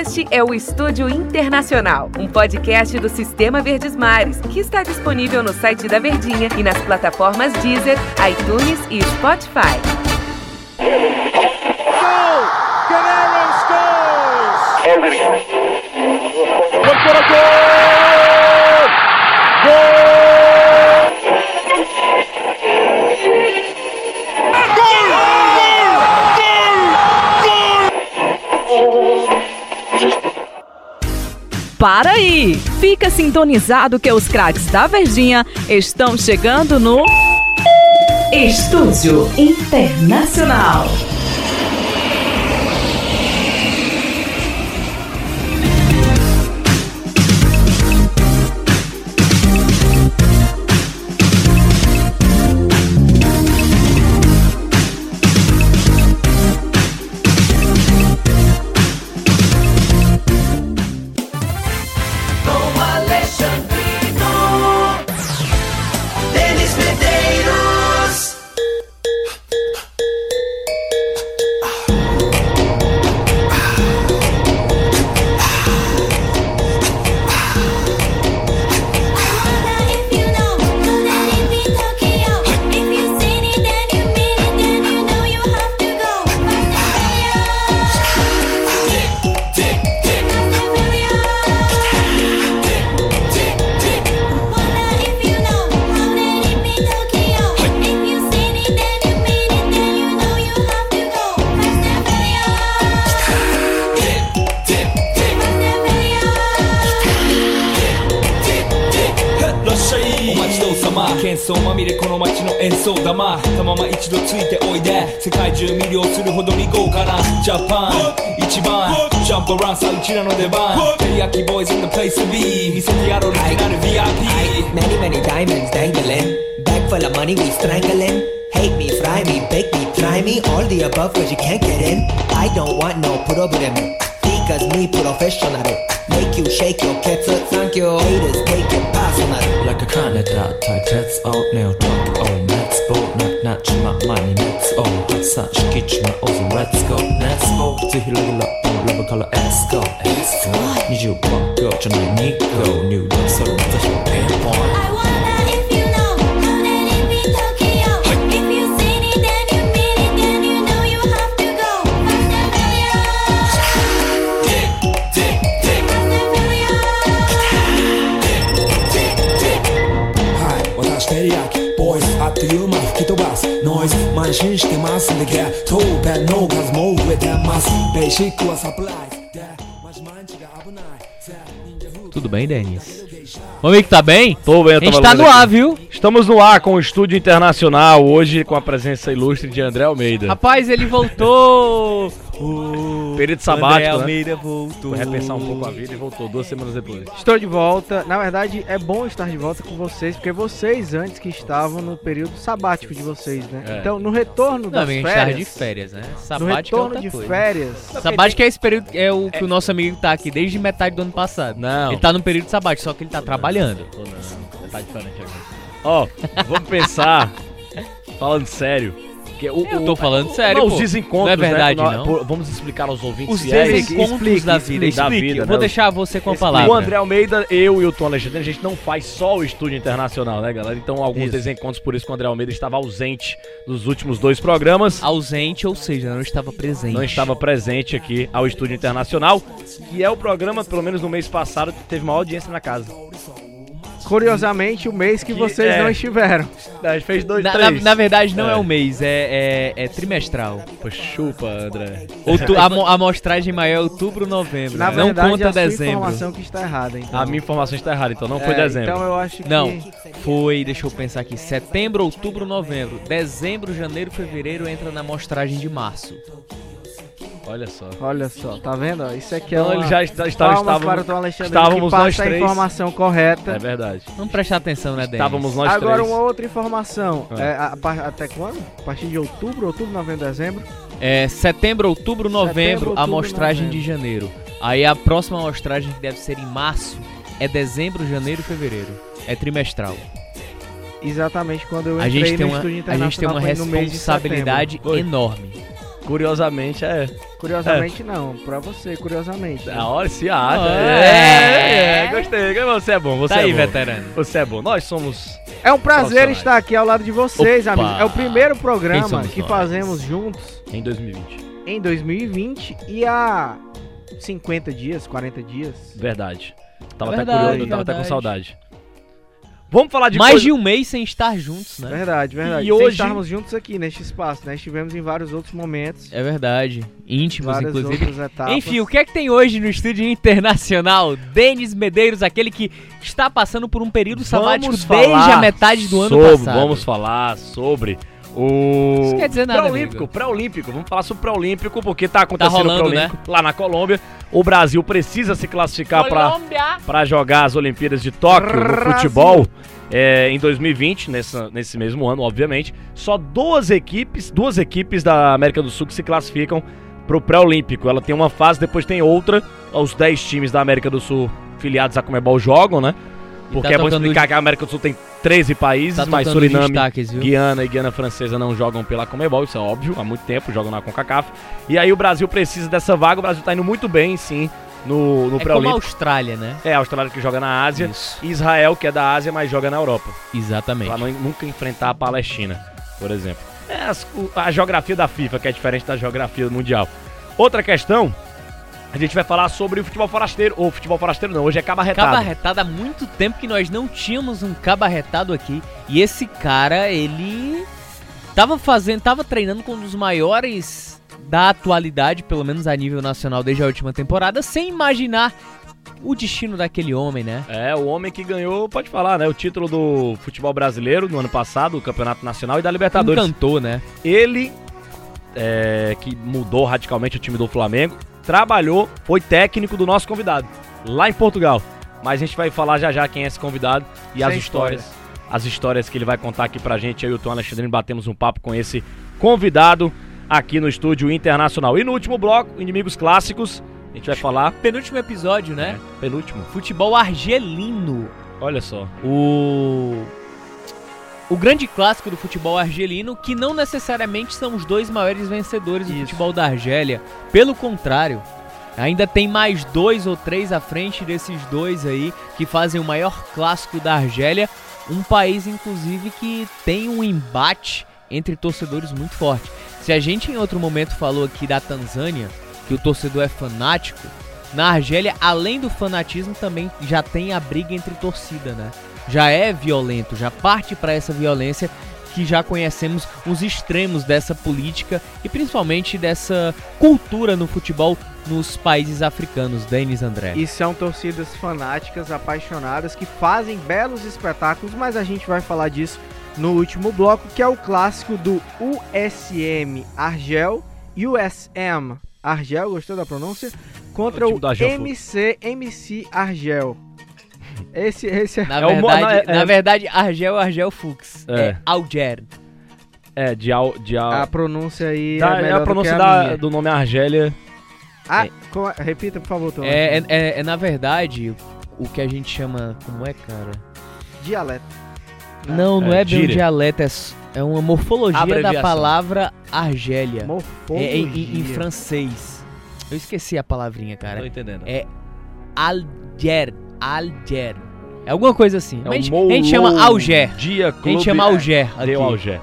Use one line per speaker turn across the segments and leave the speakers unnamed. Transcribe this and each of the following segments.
Este é o Estúdio Internacional, um podcast do Sistema Verdes Mares, que está disponível no site da Verdinha e nas plataformas Deezer, iTunes e Spotify.
Para aí! Fica sintonizado que os craques da Verdinha estão chegando no Estúdio Internacional.
喧騒まみれこの街の演奏玉たまま一度ついておいで世界中魅了するほどに豪華なジャパン一番ジャンプランさうちらの出番テリヤキボーイズ in the place to be 見せてやろうオリジナル VIP
Many, many diamonds dangling. Bag full of money, we strangling. Hate me, fry me, bake me, try me. All the above, cause you can't get in. I don't want no problem. because me professional. Make you shake your cats, thank you. Haters take it personal.
Like a Canada tight that's out. now drunk on Let's not not my money, let's go Such kitchen, also let's go Let's go, to heal it up, love a color, let's go Let's go,
need you one girl, tonight need go New love, so that's your pain I want
Tudo bem, Denis? Meu amigo, tá bem?
Tô bem, eu
A gente tá no
aqui.
ar, viu?
Estamos no ar com o Estúdio Internacional, hoje com a presença ilustre de André Almeida.
Rapaz, ele voltou!
Período
André
sabático, né?
Almeida voltou.
Foi repensar um pouco a vida e voltou duas semanas depois.
Estou de volta. Na verdade, é bom estar de volta com vocês, porque vocês antes que estavam no período sabático de vocês, né?
É.
Então, no retorno
Não,
das
amigo, a gente tava
férias,
de férias, né?
no
Sabático é
retorno
outra
de
coisa.
férias,
Sabático é esse período, é o que o nosso amigo tá aqui desde metade do ano passado.
Não.
Ele tá no período sabático, só que ele tá trabalhando.
Tô não, tá diferente agora. Ó, vamos pensar, falando sério. Que o,
Eu
o-
tô falando sério,
não,
pô.
os desencontros,
Não é verdade,
né?
Não.
pô, Vamos explicar aos ouvintes
Os
fiéis.
desencontros da vida.
explique, da
Explique.
vida,
Eu vou
né?
deixar você com a
Esse-
palavra.
O André Almeida, eu e o Tom Alexandre, a gente não faz só o estúdio internacional, né, galera? Então, alguns
Isso.
desencontros, por isso que o André Almeida estava ausente dos últimos dois programas.
Ausente, ou seja, não estava presente.
Não estava presente aqui ao Estúdio Internacional, que é o programa, pelo menos no mês passado, que teve maior audiência na casa.
Curiosamente, o mês que,
Que
vocês
é.
não estiveram.
A gente fez dois,
Na, na,
três.
na verdade, não é,
É.
um mês, é, é, é trimestral.
Pô, chupa, André.
Outu- a, mo- a amostragem maior é outubro, novembro.
Na
não
verdade,
conta
a
dezembro.
informação que está errada, então.
A minha informação está errada, então não foi
É,
dezembro.
Então eu acho que...
Não, foi, deixa eu pensar aqui, setembro, outubro, novembro. Dezembro, janeiro, fevereiro entra na amostragem de março.
Olha só.
Olha só, tá vendo? Isso aqui é
Então
uma...
ele já está, está, estávamos,
para o Alexandre
estávamos
que passa
nós
a
três.
informação correta.
É verdade.
Vamos prestar atenção, né, Denis?
Estávamos nós
Agora
três.
uma outra informação.
Ah.
É, a par- até quando? A partir de outubro, outubro, novembro, dezembro?
É setembro, outubro, novembro,
Setembro, outubro,
amostragem
novembro.
de janeiro. Aí a próxima amostragem, que deve ser em março, é dezembro, janeiro e fevereiro. É trimestral.
Exatamente quando eu
A
entrei
gente tem
no
uma,
Estúdio
a gente tem uma responsabilidade enorme.
Curiosamente é.
Curiosamente não, pra você, curiosamente.
Da hora se acha.
Ah,
é,
é.
é, gostei. Você é bom, você
Tá
é
aí,
bom.
veterano.
Você é bom. Nós somos.
É um prazer estar aqui ao lado de vocês,
Opa!
amigos. É o primeiro programa que
nós?
fazemos juntos
Em 2020.
em 2020 e há 50 dias, 40 dias.
Verdade. Tava
Verdade,
até curioso, tava até com saudade. Vamos falar de
Mais
coisa-
de um mês sem estar juntos, né?
Verdade, verdade.
E
Sem
hoje-
estarmos juntos aqui neste espaço, né? Estivemos em vários outros momentos,
É verdade. Íntimos,
várias
inclusive.
outras etapas.
Enfim, o que é que tem hoje no estúdio internacional? Denis Medeiros, aquele que está passando por um período sabático desde a metade do ano
sobre-
passado.
Vamos falar sobre o.
Isso quer dizer nada,
Pré-olímpico,
amigo.
pré-olímpico. Vamos falar sobre o pré-olímpico, porque tá acontecendo
rolando,
o pré-olímpico lá na Colômbia. O Brasil precisa se classificar para para jogar as Olimpíadas de Tóquio no
Brasil.
futebol é, em 2020, nessa, nesse mesmo ano, obviamente. Só duas equipes, duas equipes da América do Sul que se classificam pro pré-olímpico. Ela tem uma fase, depois tem outra. Os 10 times da América do Sul filiados à Comebol jogam, né? Porque
tá
é bom explicar que a América do Sul tem 13 países,
Tá
mas Suriname? Guiana e Guiana Francesa não jogam pela Comebol, isso é óbvio, há muito tempo jogam na CONCACAF. E aí o Brasil precisa dessa vaga, o Brasil tá indo muito bem, sim, no, no
É como a. Austrália, né?
É, a Austrália que joga na Ásia.
Isso.
E Israel, que é da Ásia, mas joga na Europa.
Exatamente.
Pra não, nunca enfrentar a Palestina, por exemplo. É o- a geografia da FIFA, que é diferente da geografia mundial. Outra questão, a gente vai falar sobre o futebol forasteiro. Ou futebol forasteiro não, hoje é cabarretado.
Cabarretado há muito tempo que nós não tínhamos um cabarretado aqui. E esse cara, ele tava fazendo, tava treinando com um dos maiores da atualidade, pelo menos a nível nacional desde a última temporada, sem imaginar o destino daquele homem, né?
É, o homem que ganhou, pode falar, né? O título do futebol brasileiro no ano passado, o Campeonato Nacional e da Libertadores.
Encantou, né?
Ele, é, que mudou radicalmente o time do Flamengo, trabalhou, foi técnico do nosso convidado, lá em Portugal. Mas a gente vai falar já já quem é esse convidado e as
Sem
histórias. As histórias que ele vai contar aqui pra gente. Eu e o Tom Alexandrino batemos um papo com esse convidado aqui no estúdio internacional. E no último bloco, Inimigos Clássicos, a gente vai falar.
Penúltimo episódio, né?
Penúltimo.
Futebol argelino.
Olha só.
O o grande clássico do futebol argelino, que não necessariamente são os dois maiores vencedores do
Isso.
futebol da Argélia. Pelo contrário, ainda tem mais dois ou três à frente desses dois aí que fazem o maior clássico da Argélia. Um país, inclusive, que tem um embate entre torcedores muito forte. Se a gente em outro momento falou aqui da Tanzânia, que o torcedor é fanático, na Argélia, além do fanatismo, também já tem a briga entre torcida, né? Já é violento, já parte para essa violência que já conhecemos os extremos dessa política e principalmente dessa cultura no futebol nos países africanos, Denis André.
E são torcidas fanáticas, apaixonadas, que fazem belos espetáculos, mas a gente vai falar disso no último bloco, que é o clássico do USM Argel, USM Argel, gostou da pronúncia? Contra
O
o, MC, MC Argel. Esse, esse é...
Na,
É o
verdade,
na- é-
na verdade, Argel é Argel Fux.
É.
É, Alger.
É, de al, de al,
A pronúncia aí
da-
é
a pronúncia
do que a
da-
minha.
do nome Argélia.
Ah, como é? repita, por favor, Tom.
É, é, é- é, na verdade o que a gente chama. Como é, cara?
Dialeto.
Não, não
É,
bem um dialeto, é, é uma morfologia da palavra Argélia.
Morfologia.
É, em, em- em francês. Eu esqueci a palavrinha,
Não tô
cara.
entendendo.
É Alger. Alger. É alguma coisa assim.
É
a, gente,
um
a gente chama Alger.
Dia
A gente chama Alger aqui.
Deu Alger.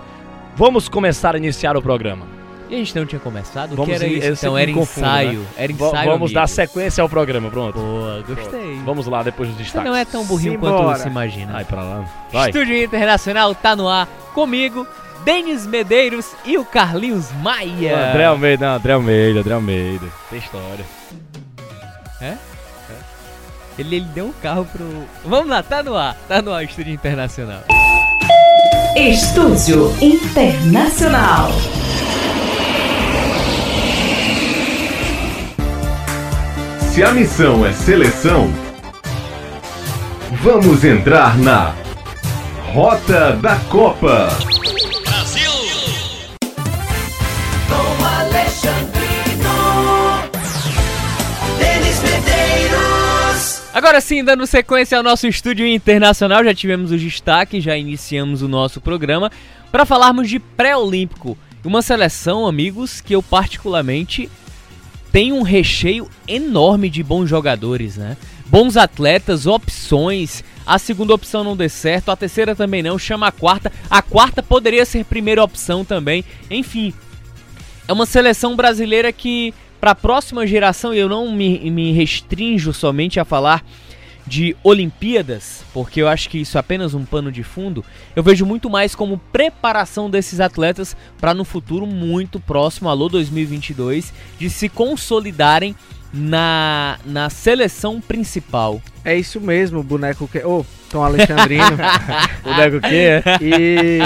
Vamos começar a iniciar o programa.
E a gente não tinha começado? O
Vamos
que era
in-
isso? Então era
confundo,
ensaio.
né?
Era ensaio.
vamos dar
amigo.
sequência ao programa, pronto.
Boa, gostei.
Vamos lá, depois dos
Você
destaques.
não é tão burrinho
Simbora.
quanto você imagina.
Vai pra lá. Vai.
Estúdio Internacional tá no ar comigo, Denis Medeiros e o Carlinhos Maia.
André Almeida, não, André Almeida, André Almeida. Tem história.
Ele, ele deu um carro pro. Vamos lá, tá no ar. Tá no ar o Estúdio Internacional.
Estúdio Internacional.
Se a missão é seleção, vamos entrar na Rota da Copa.
Agora sim, dando sequência ao nosso Estúdio Internacional, já tivemos os destaques, já iniciamos o nosso programa para falarmos de pré-olímpico. Uma seleção, amigos, que eu particularmente tenho um recheio enorme de bons jogadores, né? Bons atletas, opções. A segunda opção não deu certo, a terceira também não, chama a quarta. A quarta poderia ser primeira opção também. Enfim, é uma seleção brasileira que, para a próxima geração, eu não me, me restringo somente a falar de Olimpíadas, porque eu acho que isso é apenas um pano de fundo. Eu vejo muito mais como preparação desses atletas para no futuro muito próximo, alô 2022, de se consolidarem na, na seleção principal.
É isso mesmo, boneco que. Ô, Tom Alexandrino.
Boneco o quê?
e.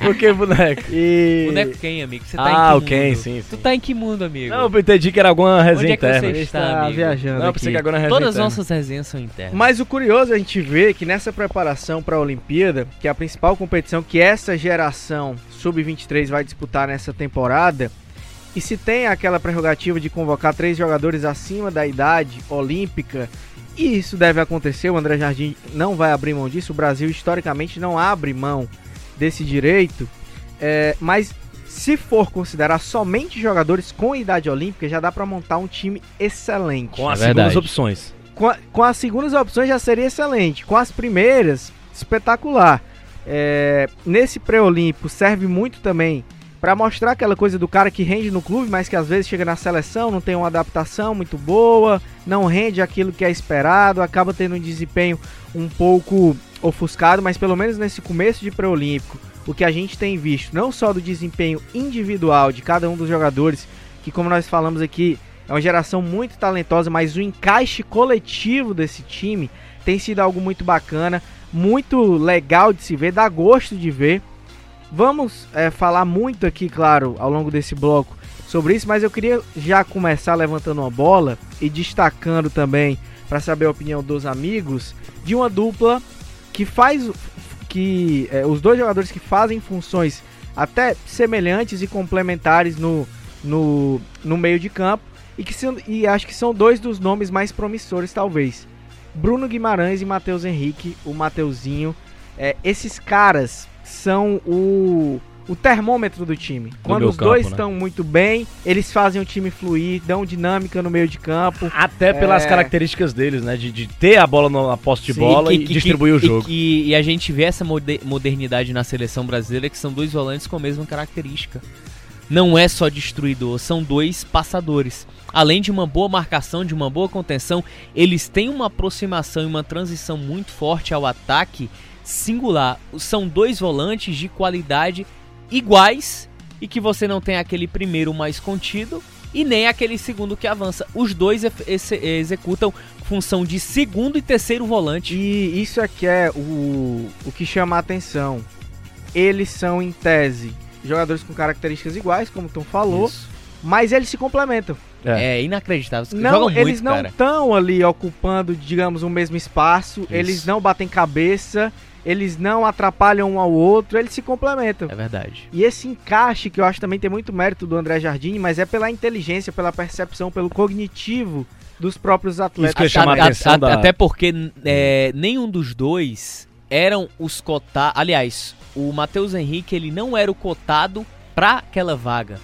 Por que boneco?
e...
Boneco quem, amigo? Você tá
Ah,
em que
o
mundo?
Ken, sim,
Tu
sim.
tá em que mundo, amigo?
Não, eu entendi que era alguma resenha
Onde é que
interna.
você está,
está
amigo?
viajando.
Não, pensei que agora era resenha
Todas as nossas resenhas são internas.
Mas o curioso é a gente ver que nessa preparação para a Olimpíada, que é a principal competição que essa geração sub-23 vai disputar nessa temporada, e se tem aquela prerrogativa de convocar três jogadores acima da idade olímpica, e isso deve acontecer, o André Jardim não vai abrir mão disso, o Brasil historicamente não abre mão desse direito, é, mas se for considerar somente jogadores com idade olímpica, já dá para montar um time excelente.
Com as
É
segundas opções.
Com, a- com as segundas opções já seria excelente. Com as primeiras, espetacular. É, nesse pré-olímpico serve muito também para mostrar aquela coisa do cara que rende no clube, mas que às vezes chega na seleção, não tem uma adaptação muito boa, não rende aquilo que é esperado, acaba tendo um desempenho um pouco ofuscado, mas pelo menos nesse começo de pré-olímpico, o que a gente tem visto, não só do desempenho individual de cada um dos jogadores, que como nós falamos aqui, é uma geração muito talentosa, mas o encaixe coletivo desse time tem sido algo muito bacana, muito legal de se ver, dá gosto de ver. Vamos é, falar muito aqui, claro, ao longo desse bloco sobre isso, mas eu queria já começar levantando uma bola e destacando também, para saber a opinião dos amigos, de uma dupla que faz que é, os dois jogadores que fazem funções até semelhantes e complementares no, no, no meio de campo e que são, e acho que são dois dos nomes mais promissores talvez. Bruno Guimarães e Matheus Henrique, o Mateuzinho. É, esses caras são o, o termômetro do time. Quando os dois
campo, né?
estão muito bem, eles fazem o time fluir, dão dinâmica no meio de campo.
Até pelas
É.
características deles, né? De, de ter a bola na posse de
Sim,
bola e,
que- que-
distribuir o
que-
jogo.
E, e a gente vê essa mode- modernidade na seleção brasileira, que são dois volantes com a mesma característica. Não é só destruidor, são dois passadores. Além de uma boa marcação, de uma boa contenção, eles têm uma aproximação e uma transição muito forte ao ataque singular. São dois volantes de qualidade iguais e que você não tem aquele primeiro mais contido e nem aquele segundo que avança. Os dois exe- executam função de segundo e terceiro volante.
E isso aqui é o, o que chama a atenção. Eles são, em tese, jogadores com características iguais, como o Tom falou,
Isso.
mas eles se complementam.
É.
É, inacreditável.
Não,
jogam muito,
eles não estão ali ocupando, digamos, o mesmo espaço, eles não batem cabeça, eles não atrapalham um ao outro, eles se complementam.
É verdade.
E esse encaixe, que eu acho também tem muito mérito do André Jardim, mas é pela inteligência, pela percepção, pelo cognitivo dos próprios atletas.
Isso que eu ia chamar a
A-
atenção
a-
da-
Até porque é, nenhum dos dois eram os cotados. Aliás, o Matheus Henrique ele não era o cotado pra aquela vaga.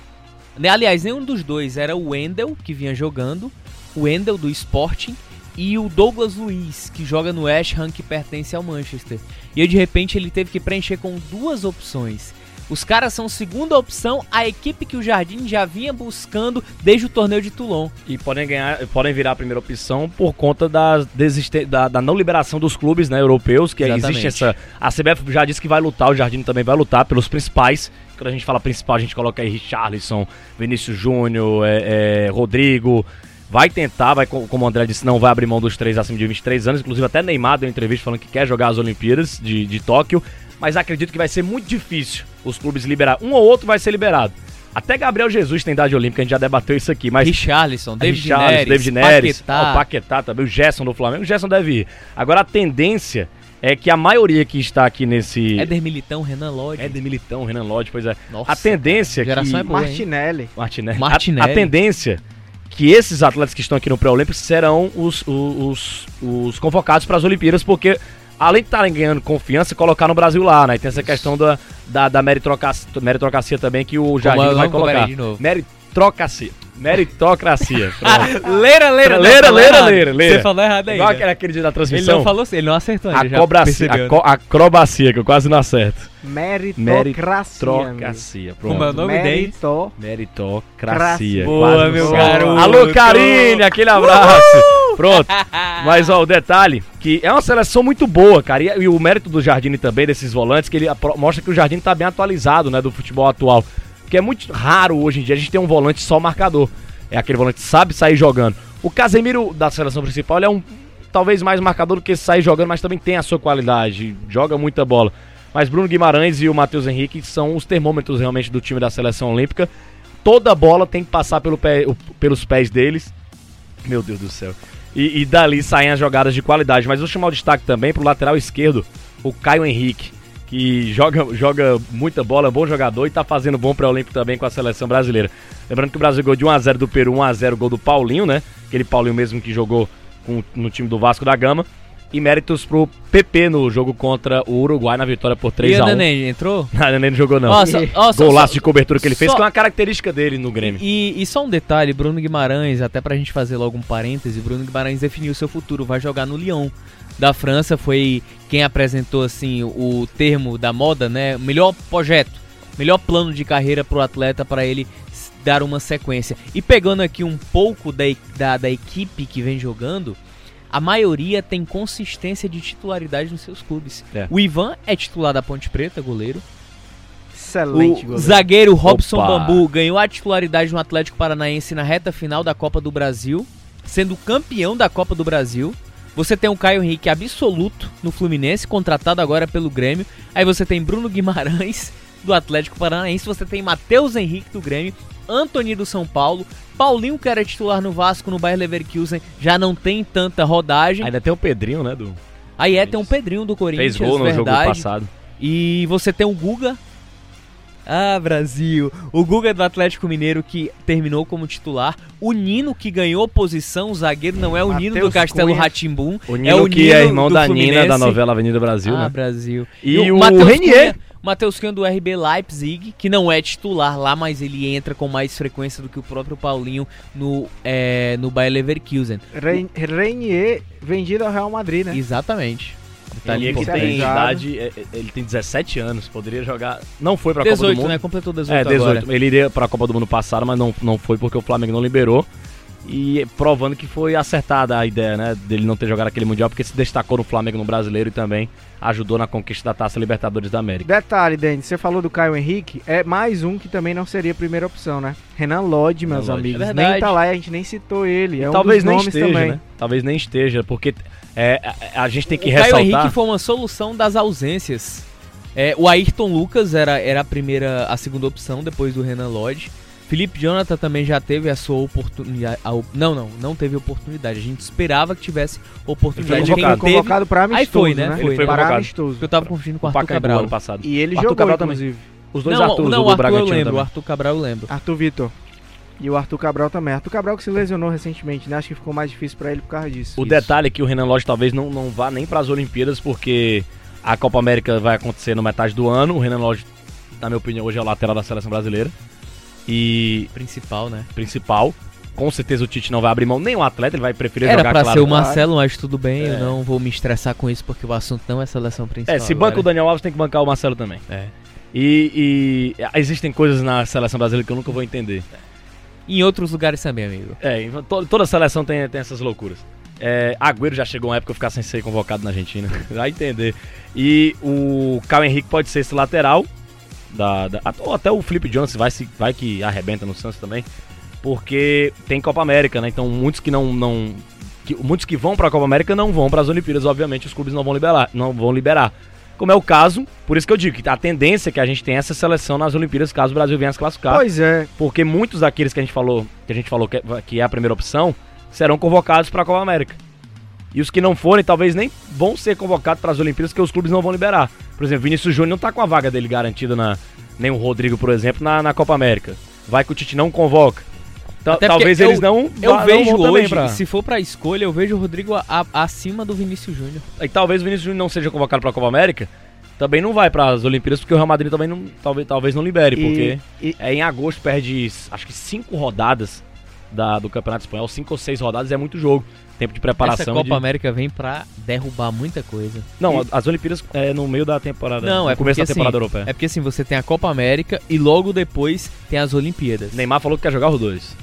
Né, Aliás, nenhum dos dois era o Wendel, que vinha jogando, o Wendel do Sporting, e o Douglas Luiz, que joga no West Ham, que pertence ao Manchester. E aí, de repente, ele teve que preencher com duas opções. Os caras são segunda opção, a equipe que o Jardim já vinha buscando desde o torneio de Toulon.
E podem ganhar, podem virar a primeira opção por conta desiste- da, da não liberação dos clubes né, europeus, que
Exatamente.
existe essa. A CBF já disse que vai lutar, o Jardim também vai lutar pelos principais. Quando a gente fala principal, a gente coloca aí Richarlison, Vinícius Júnior, é, é, Rodrigo. Vai tentar, vai, co- como o André disse, não vai abrir mão dos três acima de 23 anos. Inclusive, até Neymar deu entrevista falando que quer jogar as Olimpíadas de, de Tóquio. Mas acredito que vai ser muito difícil os clubes liberar. Um ou outro vai ser liberado. Até Gabriel Jesus tem idade olímpica, a gente já debateu isso aqui. Mas
Richarlison, David
Richarlison,
Neres,
David Neres,
Paquetá.
o Paquetá também, o Gerson do Flamengo. O Gerson deve ir. Agora a tendência é que a maioria que está aqui nesse.
Éder Militão, Renan Lodge.
Éder Militão, Renan Lodge, pois é.
Nossa,
a tendência
cara, geração
que.
é boa?
Martinelli.
Martinelli.
Martinelli.
A, a tendência que esses atletas que estão aqui no pré-olímpico serão os, os, os, os convocados para as Olimpíadas, porque além de estarem ganhando confiança, colocar no Brasil lá, né? E tem essa questão da, da, da meritocracia, meritocracia também que o Jardim
é
vai colocar.
novo.
Meritocracia.
Leira, leira,
Leira, leira, leira, leira.
Você falou errado aí.
Igual aquele, aquele dia da
Ele
transmissão.
não falou assim, ele não acertou ainda. já
Acrobacia,
percebeu,
aco- acrobacia, que eu quase não acerto.
Meritocracia. amigo.
Meritocracia. Pronto.
Como é o nome dele?
Merito.
Meritocracia.
Boa, meu garoto.
Alô, Karine, aquele abraço. Pronto. Mas, ó, o detalhe, que é uma seleção muito boa, cara. E, e o mérito do Jardine também, desses volantes, que ele mostra que o Jardine tá bem atualizado, né, do futebol atual. Porque é muito raro hoje em dia a gente ter um volante só marcador. É aquele volante que sabe sair jogando. O Casemiro da seleção principal, é um talvez mais marcador do que sair jogando, mas também tem a sua qualidade, joga muita bola. Mas Bruno Guimarães e o Matheus Henrique são os termômetros realmente do time da seleção olímpica. Toda bola tem que passar pelo pé- o- pelos pés deles. Meu Deus do céu. E, e dali saem as jogadas de qualidade. Mas vou chamar o destaque também pro lateral esquerdo, o Caio Henrique, que joga, joga muita bola, é bom jogador e tá fazendo bom pré-olímpico também com a seleção brasileira. Lembrando que o Brasil ganhou de 1x0 do Peru, 1x0 gol do Paulinho, né? Aquele Paulinho mesmo que jogou com- no time do Vasco da Gama. E méritos pro PP no jogo contra o Uruguai na vitória por
E o
3x1.
Neném entrou?
Não, Neném não jogou não.
Nossa, nossa,
Golaço
só-
de cobertura que ele fez,
só-
que é uma característica dele no Grêmio.
E, e só um detalhe, Bruno Guimarães, até pra gente fazer logo um parêntese, Bruno Guimarães definiu seu futuro, vai jogar no Lyon da França, foi quem apresentou assim o termo da moda, né? Melhor projeto, melhor plano de carreira pro atleta para ele dar uma sequência. E pegando aqui um pouco da, da, da equipe que vem jogando, a maioria tem consistência de titularidade nos seus clubes.
É.
O Ivan é titular da Ponte Preta, goleiro.
Excelente,
O
goleiro.
zagueiro Robson
Opa.
Bambu ganhou a titularidade no Atlético Paranaense na reta final da Copa do Brasil, sendo campeão da Copa do Brasil. Você tem o Caio Henrique absoluto no Fluminense, contratado agora pelo Grêmio. Aí você tem Bruno Guimarães do Atlético Paranaense, você tem Matheus Henrique do Grêmio, Antony do São Paulo, Paulinho que era titular no Vasco, no Bayer Leverkusen, já não tem tanta rodagem.
Ainda tem o Pedrinho, né, do
Aí é, tem um Pedrinho do Corinthians,
Fez gol no
verdade.
jogo passado.
E você tem o Guga. Ah, Brasil. O Guga do Atlético Mineiro que terminou como titular. O Nino que ganhou posição. O zagueiro não é o Nino do
Mateus
Castelo
Cunha.
Ratimbum.
O Nino que é irmão
do
da Nina da
Fluminense.
novela Avenida Brasil,
ah,
né?
Brasil.
E o
Matheus
Renier.
Cunha- Matheus Cunha do RB Leipzig, que não é titular lá, mas ele entra com mais frequência do que o próprio Paulinho no, é, no Bayer Leverkusen.
Ren- Renier vendido ao Real Madrid, né?
Exatamente.
Renier que
importante.
tem idade, é- é- ele tem 17 anos, poderia jogar. Não foi pra Copa do
18,
Mundo.
né? Completou 18
É, 18.
agora.
Ele iria pra Copa do Mundo passado, mas não, não foi porque o Flamengo não liberou. E provando que foi acertada a ideia, né? Dele não ter jogado aquele Mundial, porque se destacou no Flamengo no brasileiro e também ajudou na conquista da Taça Libertadores da América.
Detalhe, Denis, você falou do Caio Henrique, é mais um que também não seria a primeira opção, né? Renan Lodge, meus
Lodge.
amigos.
É verdade.
nem tá lá, a gente nem citou ele. É um
Talvez
dos
nem
nomes
esteja,
também.
né? Talvez nem esteja, porque é, a, a gente tem que
o Caio
ressaltar.
Henrique foi uma solução das ausências. É, o Ayrton Lucas era, era a primeira, a segunda opção depois do Renan Lodge. Felipe Jonathan também já teve a sua oportunidade. a não, não, não teve oportunidade. A gente esperava que tivesse oportunidade.
Ele foi convocado.
teve,
convocado pra amistoso,
Aí foi, né?
né?
Foi,
Ele foi
para amistoso.
eu tava confundindo com o
o
Arthur Cabral.
ano passado.
E ele
Arthur
jogou,
Cabral também.
inclusive.
Os dois
não,
Arthurs,
não,
o
o
do
Arthur eu lembro, o
também.
Arthur Cabral eu lembro.
Arthur Vitor. E o Arthur Cabral também. Arthur Cabral que se lesionou recentemente, né? Acho que ficou mais difícil pra ele por causa disso.
O detalhe é que o Renan Lodge talvez não, não vá nem para as Olimpíadas, porque a Copa América vai acontecer no metade do ano. O Renan Lodge, na minha opinião, hoje é o lateral da seleção brasileira. E
Principal, né?
principal. Com certeza o Tite não vai abrir mão, nem o atleta, ele vai preferir
Era
jogar
pra
claro.
ser o Marcelo, mas tudo bem.
É.
Eu não vou me estressar com isso porque o assunto não é seleção principal.
É, se banca o
agora.
Daniel Alves, tem que bancar o Marcelo também.
É.
E, e existem coisas na seleção brasileira que eu nunca vou entender.
Em outros lugares também, amigo.
É, to- toda seleção tem, tem essas loucuras. É, Agüero já chegou uma época eu ficar sem ser convocado na Argentina. Vai entender. E o Caio Henrique pode ser esse lateral. Da, da- ou até o Felipe Johnson vai, se, vai que arrebenta no Santos também. Porque tem Copa América, né? Então muitos que não. não que, muitos que vão pra Copa América não vão para as Olimpíadas, obviamente, os clubes não vão liberar. Não vão liberar. Como é o caso, por isso que eu digo que a tendência é que a gente tenha essa seleção nas Olimpíadas, caso o Brasil venha se classificar.
Pois é.
Porque muitos daqueles que a gente falou, que a gente falou que é, que é a primeira opção, serão convocados para a Copa América. E os que não forem, talvez nem vão ser convocados para as Olimpíadas, porque os clubes não vão liberar. Por exemplo, Vinícius Júnior não tá com a vaga dele garantida na nem o Rodrigo, por exemplo, na, na Copa América. Vai que o Tite não convoca.
Até
talvez
porque
eles
eu-
não
Eu
vá-
vejo hoje,
pra-
se for pra escolha, eu vejo o Rodrigo a- a- acima do Vinícius Júnior.
E talvez o Vinícius Júnior não seja convocado pra Copa América. Também não vai para as Olimpíadas, porque o Real Madrid também não, talvez, talvez não libere,
E-
porque
e-
é em agosto, perde acho que cinco rodadas da, do Campeonato Espanhol, cinco ou seis rodadas é muito jogo. Tempo de preparação.
Essa Copa
de-
América vem pra derrubar muita coisa.
Não,
E-
as Olimpíadas é no meio da temporada.
Não,
no
é
começo
porque
da temporada
assim,
europeia.
É porque assim, você tem a Copa América e logo depois tem as Olimpíadas.
Neymar falou que quer jogar os dois.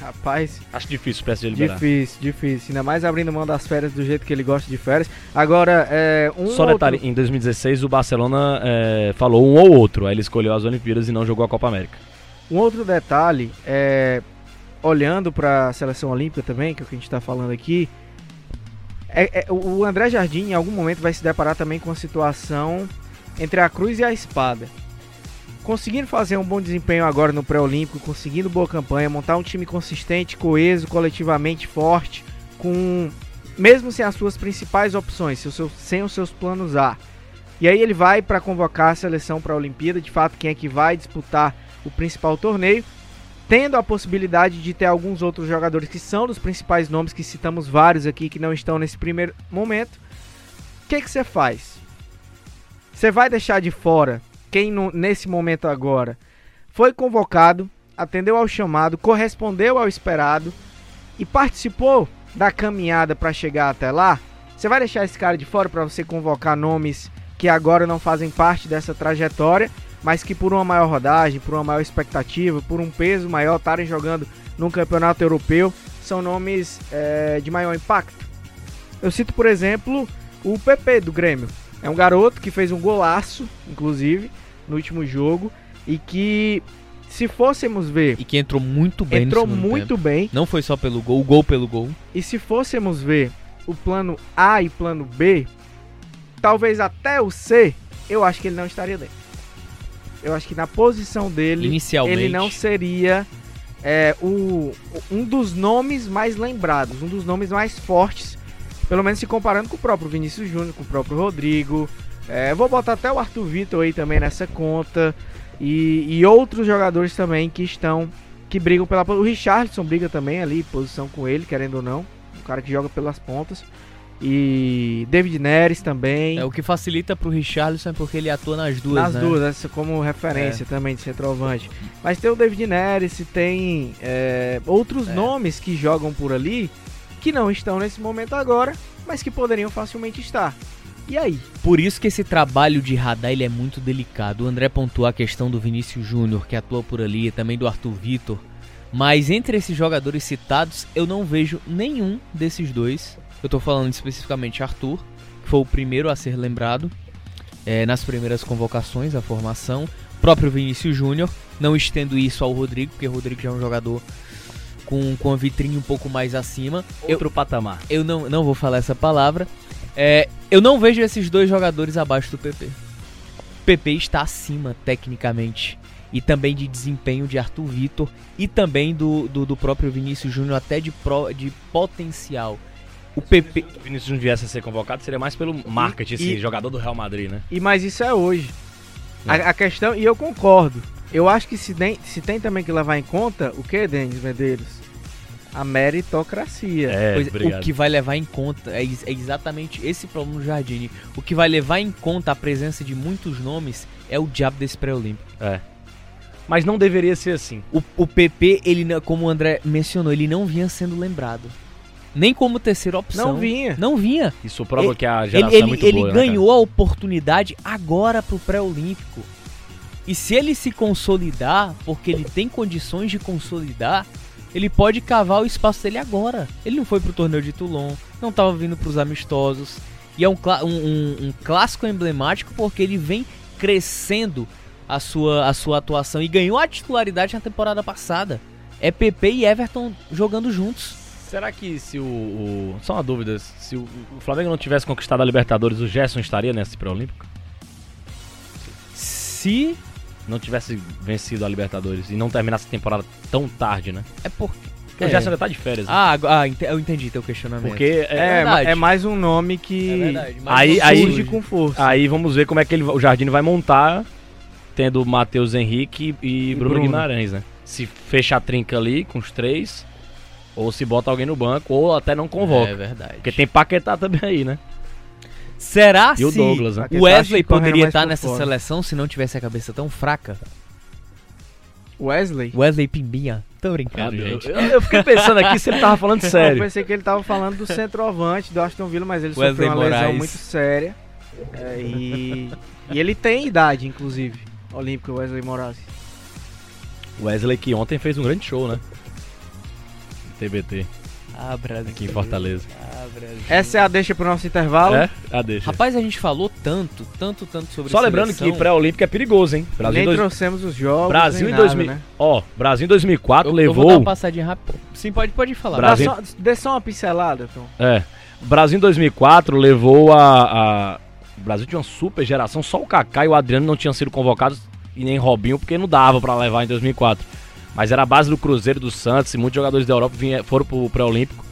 Rapaz,
Acho difícil pra se liberar.
difícil, difícil. Ainda mais abrindo mão das férias do jeito que ele gosta de férias. Agora, é, um
Só
outro...
detalhe, em 2016 o Barcelona é, falou um ou outro, aí ele escolheu as Olimpíadas e não jogou a Copa América.
Um outro detalhe, é, olhando para a seleção olímpica também, que é o que a gente está falando aqui, é- é, o André Jardim em algum momento vai se deparar também com a situação entre a cruz e a espada. Conseguindo fazer um bom desempenho agora no pré-olímpico, conseguindo boa campanha, montar um time consistente, coeso, coletivamente forte, com mesmo sem as suas principais opções, sem os seus, planos A. E aí ele vai para convocar a seleção para a Olimpíada, de fato quem é que vai disputar o principal torneio, tendo a possibilidade de ter alguns outros jogadores que são dos principais nomes, que citamos vários aqui que não estão nesse primeiro momento. O que que você faz? Você vai deixar de fora quem no- nesse momento agora foi convocado, atendeu ao chamado, correspondeu ao esperado e participou da caminhada para chegar até lá? Você vai deixar esse cara de fora para você convocar nomes que agora não fazem parte dessa trajetória, mas que por uma maior rodagem, por uma maior expectativa, por um peso maior, estarem jogando num campeonato europeu, são nomes eh, de maior impacto. Eu cito, por exemplo, o PP do Grêmio. É um garoto que fez um golaço, inclusive, no último jogo, e que, se fôssemos ver,
E que entrou muito bem
entrou muito
tempo.
bem.
Não foi só pelo gol, o gol pelo gol.
E se fôssemos ver o plano A e plano B, talvez até o C, eu acho que ele não estaria dentro. Eu acho que na posição dele,
Inicialmente.
ele não seria é, o, um dos nomes mais lembrados, um dos nomes mais fortes, pelo menos se comparando com o próprio Vinícius Júnior, com o próprio Rodrigo. É, vou botar até o Arthur Vitor aí também nessa conta. E, e outros jogadores também que estão. que brigam pela. O Richardson briga também ali, posição com ele, querendo ou não. Um cara que joga pelas pontas. E David Neres também.
É, o que facilita pro Richarlison é porque ele atua nas duas,
Nas
né?
duas, essa como referência também de centroavante. Mas tem o David Neres, tem é, outros
É.
nomes que jogam por ali que não estão nesse momento agora, mas que poderiam facilmente estar. E aí?
Por isso que esse trabalho de radar ele é muito delicado. O André pontuou a questão do Vinícius Júnior, que atua por ali, e também do Arthur Vitor. Mas entre esses jogadores citados, eu não vejo nenhum desses dois. Eu tô falando especificamente Arthur, que foi o primeiro a ser lembrado é, nas primeiras convocações à formação. Próprio Vinícius Júnior. Não estendo isso ao Rodrigo, porque o Rodrigo já é um jogador com, com a vitrine um pouco mais acima. Eu,
Outro patamar.
eu não, não vou falar essa palavra. É, eu não vejo esses dois jogadores abaixo do PP. PP está acima, tecnicamente. E também de desempenho de Arthur Vitor. E também do, do, do próprio Vinícius Júnior, até de, pro, de potencial. O PP.
Se o Vinícius Júnior viesse a ser convocado, seria mais pelo marketing, esse
e-
jogador do Real Madrid, né?
E mas isso é hoje. A, a questão, e eu concordo. Eu acho que se tem, se tem também que levar em conta o que, Denis Medeiros? A meritocracia.
É,
Pois, o que vai levar em conta é, é exatamente esse problema no Jardine. O que vai levar em conta a presença de muitos nomes é o diabo desse pré-olímpico.
É. Mas não deveria ser assim.
O, o PP, ele, como o André mencionou, ele não vinha sendo lembrado. Nem como terceira opção.
Não vinha.
Não vinha.
Isso prova
Ele-
que a
Ele,
geração
ele,
é muito
ele
boa, né,
ganhou a oportunidade agora pro pré-olímpico. E se ele se consolidar, porque ele tem condições de consolidar, ele pode cavar o espaço dele agora. Ele não foi pro torneio de Toulon, não tava vindo pros amistosos. E é um, um- um- um clássico emblemático porque ele vem crescendo a sua, a sua atuação e ganhou a titularidade na temporada passada. É PP e Everton jogando juntos.
Será que se o, o- Só uma dúvida. Se o, o Flamengo não tivesse conquistado a Libertadores, o Gerson estaria nesse pré-olímpico?
Se
Não tivesse vencido a Libertadores e não terminasse a temporada tão tarde, né?
é porque
Porque
É.
o Gerson ainda tá de férias. né?
Ah, ah, eu entendi teu questionamento.
Porque
É,
é,
verdade.
é mais um nome que
É verdade, mas
Aí- aí-
surge
surge.
com força.
aí vamos ver como é que ele, o Jardine vai montar, tendo Matheus Henrique e, Bruno,
Bruno.
Guimarães, né? se fecha a trinca ali com os três, ou se bota alguém no banco, ou até não convoca.
É verdade.
Porque tem Paquetá também aí, né?
Será
E o Douglas, né?
o Wesley poderia estar nessa
fora.
seleção se não tivesse a cabeça tão fraca?
Wesley?
Wesley Pimbinha. Tô brincando,
eu,
gente.
eu- eu fiquei pensando aqui se ele tava falando
Eu
sério.
pensei que ele tava falando do centroavante do Aston Villa, mas ele
Wesley
sofreu uma lesão
Moraes.
muito séria. É, e, e ele tem idade, inclusive. Olímpico Wesley Moraes.
Wesley que ontem fez um grande show, né? TBT,
Ah, Brasil.
aqui em Fortaleza.
Ah, Brasil.
Essa é a deixa pro nosso intervalo.
É? Ah, deixa.
Rapaz, a gente falou tanto, tanto, tanto sobre
Só lembrando
seleção.
que pré-olímpico é perigoso, hein? Brasil,
Nem
em dois...
trouxemos os jogos.
Brasil
nem
em
nada,
2000.
Né?
Ó, Brasil em 2004
eu, eu vou
levou.
dar uma passadinha rápida. Sim, pode, pode falar.
Dá
Brasil-
só, dê só uma pincelada, Tom.
É. Brasil em 2004 levou a, a- O Brasil tinha uma super geração, só o Kaká e o Adriano não tinham sido convocados e nem Robinho, porque não dava pra levar em 2004. Mas era a base do Cruzeiro do Santos e muitos jogadores da Europa vinha, foram pro pré-olímpico.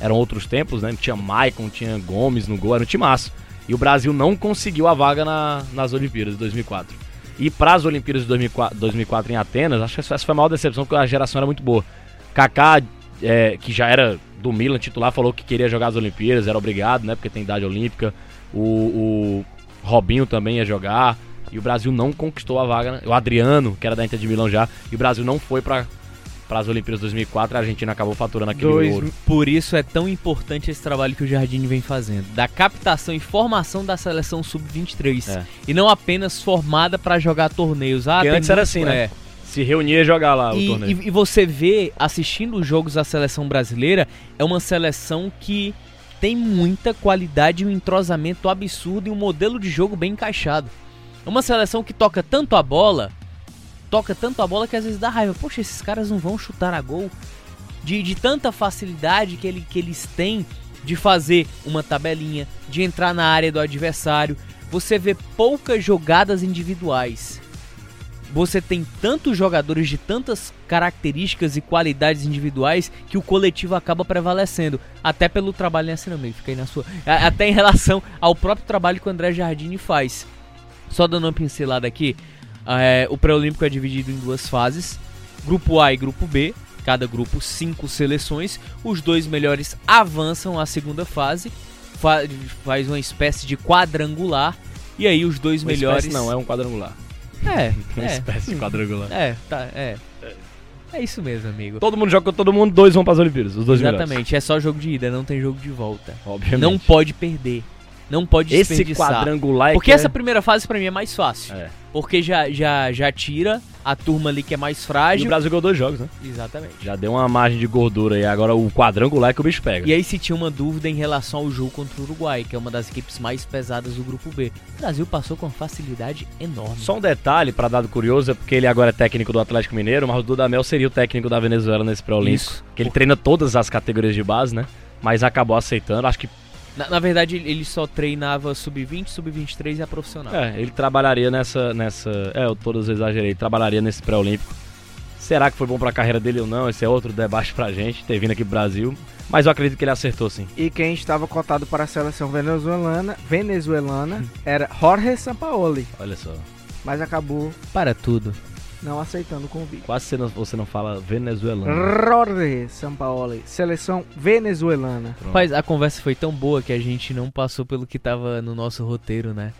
Eram outros tempos, né? Tinha Maicon, tinha Gomes no gol, era um timaço. E o Brasil não conseguiu a vaga na- nas Olimpíadas de 2004. E para as Olimpíadas de 2004, 2004 em Atenas, acho que essa foi a maior decepção, porque a geração era muito boa. Kaká, é, que já era do Milan titular, falou que queria jogar as Olimpíadas, era obrigado, né? Porque tem idade olímpica. O, o Robinho também ia jogar. E o Brasil não conquistou a vaga. né? O Adriano, que era da Inter de Milão já. E o Brasil não foi para as Olimpíadas 2004. A Argentina acabou faturando aquele
Dois-
ouro.
Por isso é tão importante esse trabalho que o Jardine vem fazendo, da captação e formação da seleção sub-23
É.
e não apenas formada pra jogar torneios. Ah,
antes era
muito-
assim, né?
é.
Se reunia e jogar lá o
E,
torneio.
e- e você vê, assistindo os jogos da seleção brasileira, é uma seleção que tem muita qualidade um entrosamento absurdo e um modelo de jogo bem encaixado. É uma seleção que toca tanto a bola, toca tanto a bola que às vezes dá raiva. Poxa, esses caras não vão chutar a gol. De, de tanta facilidade que, ele, que eles têm de fazer uma tabelinha, de entrar na área do adversário. Você vê poucas jogadas individuais você tem tantos jogadores de tantas características e qualidades individuais que o coletivo acaba prevalecendo. Até pelo trabalho não, amigo, fica aí na sua. Até em relação ao próprio trabalho que o André Jardine faz. Só dando uma pincelada aqui, é, o pré-olímpico é dividido em duas fases: grupo A e grupo B. Cada grupo, cinco seleções. Os dois melhores avançam à segunda fase. Fa- faz uma espécie de quadrangular. E aí os dois
Uma
melhores.
não, é um quadrangular.
É,
Uma
é.
espécie de quadrangular.
É, tá, é. É isso mesmo, amigo.
Todo mundo joga com todo mundo, dois vão para as Olimpíadas. Os dois melhores.
Exatamente, é só jogo de ida, não tem jogo de volta.
Obviamente.
Não pode perder. Não pode
Esse quadrangular é
Porque
que
essa
é-
primeira fase pra mim é mais fácil.
É.
Porque já, já, já tira a turma ali que é mais
E
frágil.
o Brasil ganhou dois jogos, né?
Exatamente.
Já deu uma margem de gordura aí. Agora o quadrangular é que o bicho pega.
E aí se tinha uma dúvida em relação ao jogo contra o Uruguai, que é uma das equipes mais pesadas do grupo B. O Brasil passou com facilidade enorme.
Só um detalhe, pra dado curioso, é porque ele agora é técnico do Atlético Mineiro, mas o Dudamel seria o técnico da Venezuela nesse pré-olímpico. Que ele treina todas as categorias de base, né? Mas acabou aceitando. Acho que
Na, na verdade, ele só treinava sub-20, sub-23 e a profissional.
é, ele trabalharia nessa. nessa é, eu todas exagerei. Trabalharia nesse pré-olímpico. Será que foi bom pra carreira dele ou não? Esse é outro debate pra gente, ter vindo aqui pro Brasil. Mas eu acredito que ele acertou sim.
E quem estava cotado para a seleção venezuelana, venezuelana era Jorge Sampaoli,
Olha só.
mas acabou
Para tudo.
Não aceitando o convite.
Quase você não, você não fala venezuelano.
Jorge Sampaoli, seleção venezuelana.
Pronto.
Rapaz, a conversa foi tão boa que a gente não passou pelo que tava no nosso roteiro, né?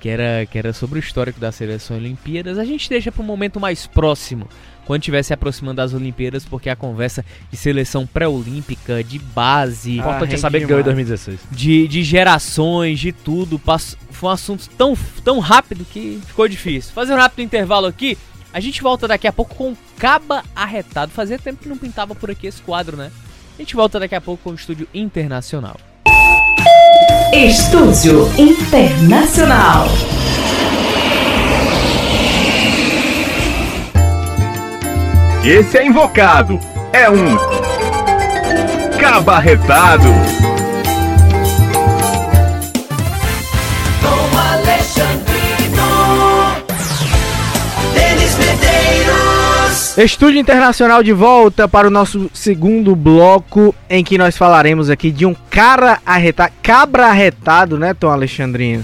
Que era, que era sobre o histórico da seleção Olimpíadas. A gente deixa para um momento mais próximo, quando estiver se aproximando das Olimpíadas, porque a conversa de seleção pré-olímpica, de base,
Ah,
Importante é saber que ganhou em
demais.
2016.
de, de gerações, de tudo. pass- Foi um assunto tão, tão rápido que ficou difícil. Fazer um rápido intervalo aqui. A gente volta daqui a pouco com o Caba Arretado. Fazia tempo que não pintava por aqui esse quadro, né? A gente volta daqui a pouco com o Estúdio Internacional.
Estúdio Internacional.
Esse é invocado. É um cabarretado.
Estúdio Internacional de volta para o nosso segundo bloco, em que nós falaremos aqui de um cara arretado, cabra arretado, né, Tom Alexandrino?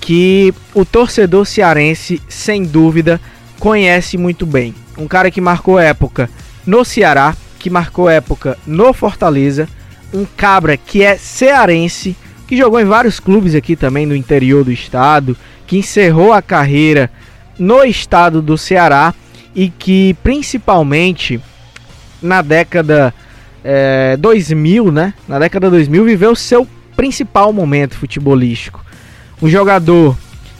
Que o torcedor cearense, sem dúvida, conhece muito bem. um cara que marcou época no Ceará, que marcou época no Fortaleza, um cabra que é cearense, que jogou em vários clubes aqui também no interior do estado, que encerrou a carreira no estado do Ceará e que principalmente na década é, 2000, né? Na década 2000 viveu seu principal momento futebolístico. Um jogador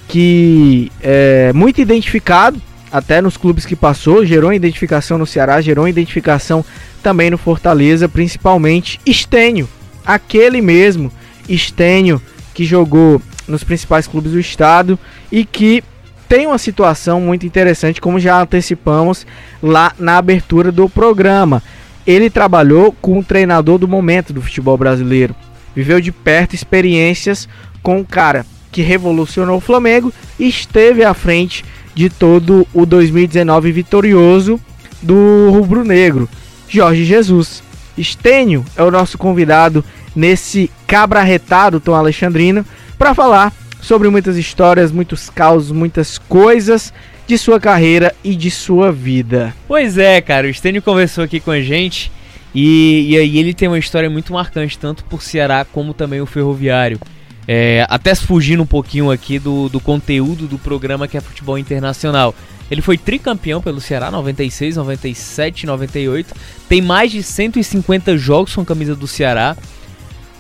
que é muito identificado até nos clubes que passou, gerou identificação no Ceará, gerou identificação também no Fortaleza, principalmente Estênio, aquele mesmo Estênio que jogou nos principais clubes do estado e que tem uma situação muito interessante, como já antecipamos lá na abertura do programa. Ele trabalhou com o treinador do momento do futebol brasileiro, viveu de perto experiências com o cara que revolucionou o Flamengo e esteve à frente de todo o 2019 vitorioso do rubro-negro, Jorge Jesus. Estênio é o nosso convidado nesse cabra retado Tom Alexandrino para falar sobre muitas histórias, muitos causos, muitas coisas de sua carreira e de sua vida.
Pois é, cara, o Estênio conversou aqui com a gente e, e aí ele tem uma história muito marcante, tanto por Ceará como também o Ferroviário. É, até fugindo um pouquinho aqui do, do conteúdo do programa que é futebol internacional. Ele foi tricampeão pelo Ceará 96, 97, 98. Tem mais de 150 jogos com a camisa do Ceará.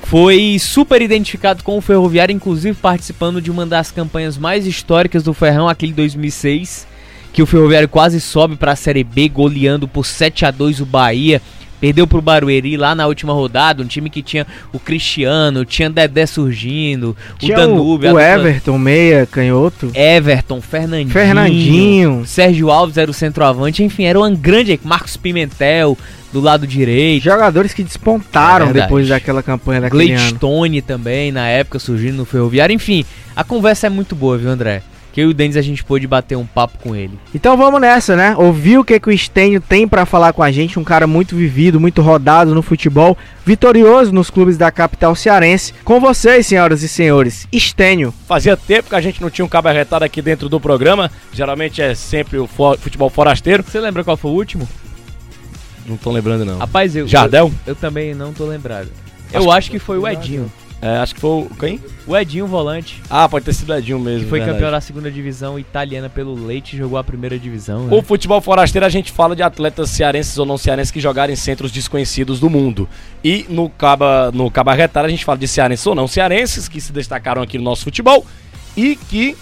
Foi super identificado com o Ferroviário, inclusive participando de uma das campanhas mais históricas do Ferrão, aquele 2006, que o Ferroviário quase sobe para a Série B, goleando por 7 a 2 o Bahia. Perdeu pro Barueri lá na última rodada, um time que tinha o Cristiano, tinha Dedé surgindo,
Tinha
o Danúbio,
o, o Everton, meia, canhoto.
Everton, Fernandinho,
Fernandinho.
Sérgio Alves era o centroavante, enfim, era uma grande. Marcos Pimentel do lado direito,
Jogadores que despontaram
É
depois daquela campanha ano.
Gladstone também na época surgindo no Ferroviário, enfim, a conversa é muito boa, viu, André? Que eu e o Denis a gente pôde bater um papo com ele.
Então vamos nessa, né? Ouvir o que, que o Estênio tem pra falar com a gente, um cara muito vivido, muito rodado no futebol, vitorioso nos clubes da capital cearense. Com vocês, senhoras e senhores, Estênio.
Fazia tempo que a gente não tinha um cabo arretado aqui dentro do programa. Geralmente é sempre o futebol forasteiro.
Você lembra qual foi o último?
Não tô lembrando, não.
Rapaz, eu.
Jardel?
Eu, eu também não tô lembrado. Eu acho que foi o Edinho.
É, acho que foi o. Quem?
O Edinho volante,
Ah, pode ter sido o Edinho mesmo.
que foi
verdade.
campeão da segunda divisão italiana pelo Leite e jogou a primeira divisão.
O
Né?
futebol forasteiro a gente fala de atletas cearenses ou não cearenses que jogaram em centros desconhecidos do mundo. E no Caba, no Caba Retar a gente fala de cearenses ou não cearenses que se destacaram aqui no nosso futebol e que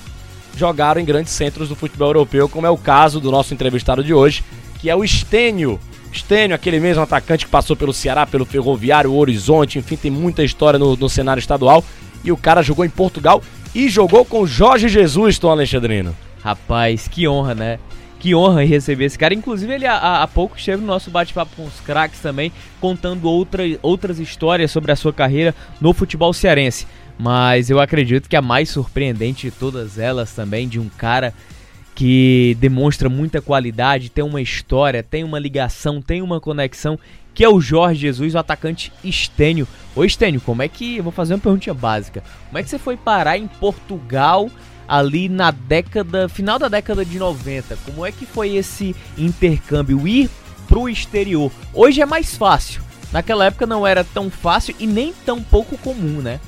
jogaram em grandes centros do futebol europeu, como é o caso do nosso entrevistado de hoje, que é o Estênio. Estênio, aquele mesmo atacante que passou pelo Ceará, pelo Ferroviário, Horizonte, enfim, tem muita história no, no cenário estadual. E o cara jogou em Portugal e jogou com Jorge Jesus, Tom Alexandrino.
Rapaz, que honra, né? Que honra receber esse cara. Inclusive, ele há, há pouco esteve no nosso bate-papo com os craques também, contando outra, outras histórias sobre a sua carreira no futebol cearense. Mas eu acredito que a mais surpreendente de todas elas também, de um cara que demonstra muita qualidade, tem uma história, tem uma ligação, tem uma conexão, que é o Jorge Jesus, o atacante Estênio. Ô Estênio, como é que. Vou fazer uma perguntinha básica. Como é que você foi parar em Portugal ali na década. final da década de 90? Como é que foi esse intercâmbio? Ir pro exterior? Hoje é mais fácil. Naquela época não era tão fácil e nem tão pouco comum, né?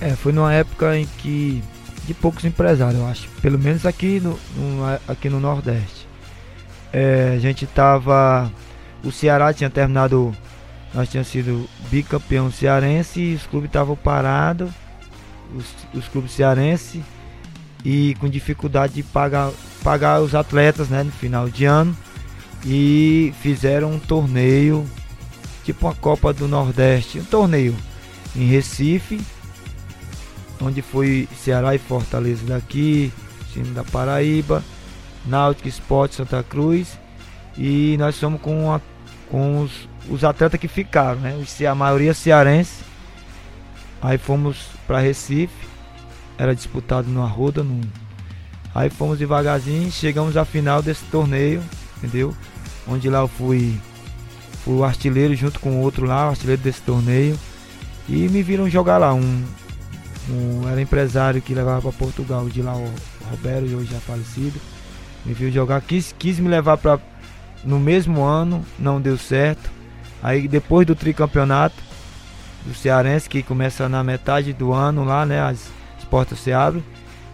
É, foi numa época em que de poucos empresários, eu acho, pelo menos aqui no, no- aqui no Nordeste. É, a gente tava, o Ceará tinha terminado, nós tínhamos sido bicampeão cearense e os clubes estavam parados, os, os clubes cearenses e com dificuldade de pagar, pagar os atletas, né, no final de ano e fizeram um torneio, tipo uma Copa do Nordeste, um torneio em Recife onde foi Ceará e Fortaleza daqui, time da Paraíba, Náutico Esporte Santa Cruz e nós somos com, a- com os, os atletas que ficaram, né? A maioria cearense. Aí fomos para Recife, era disputado no Arruda, num... aí fomos devagarzinho, chegamos à final desse torneio, entendeu? Onde lá eu fui, fui o artilheiro junto com outro lá, o artilheiro desse torneio. E me viram jogar lá, um, um- era empresário que levava para Portugal de lá o Roberto, hoje já falecido. Me viu jogar, quis, quis me levar para no mesmo ano, não deu certo. Aí depois do tricampeonato do Cearense, que começa na metade do ano lá, né? As, as portas se abrem.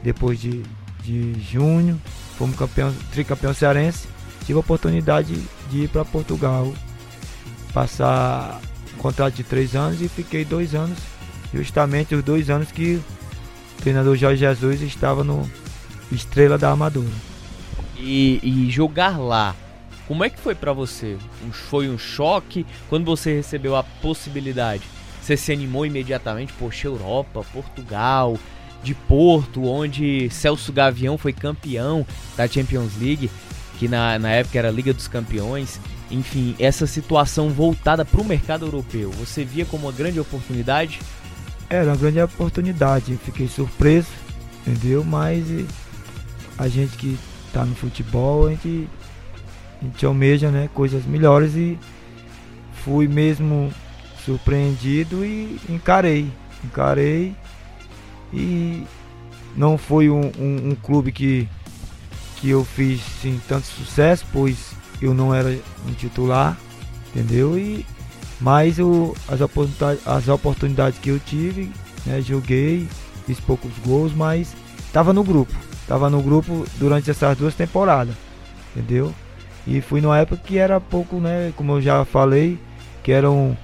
Depois de, de junho, fomos campeão, tricampeão cearense. Tive a oportunidade de ir para Portugal, passar um contrato de três anos e fiquei dois anos, justamente os dois anos que o treinador Jorge Jesus estava no Estrela da Amadora.
E, e jogar lá, como é que foi para você? Foi um choque quando você recebeu a possibilidade? Você se animou imediatamente? Poxa, Europa, Portugal, de Porto, onde Celso Gavião foi campeão da Champions League, que na, na época era Liga dos Campeões. Enfim, essa situação voltada para o mercado europeu, você via como uma grande oportunidade?
Era uma grande oportunidade, fiquei surpreso, entendeu? Mas a gente que tá no futebol, a gente, a gente almeja né, coisas melhores e fui mesmo surpreendido e encarei. Encarei e não foi um, um, um clube que, que eu fiz sim, tanto sucesso, pois eu não era um titular, entendeu? E mas o, as, oportunidades, as oportunidades que eu tive, né, joguei, fiz poucos gols, mas estava no grupo. Estava no grupo durante essas duas temporadas, entendeu? E fui numa época que era pouco, né, como eu já falei, que eram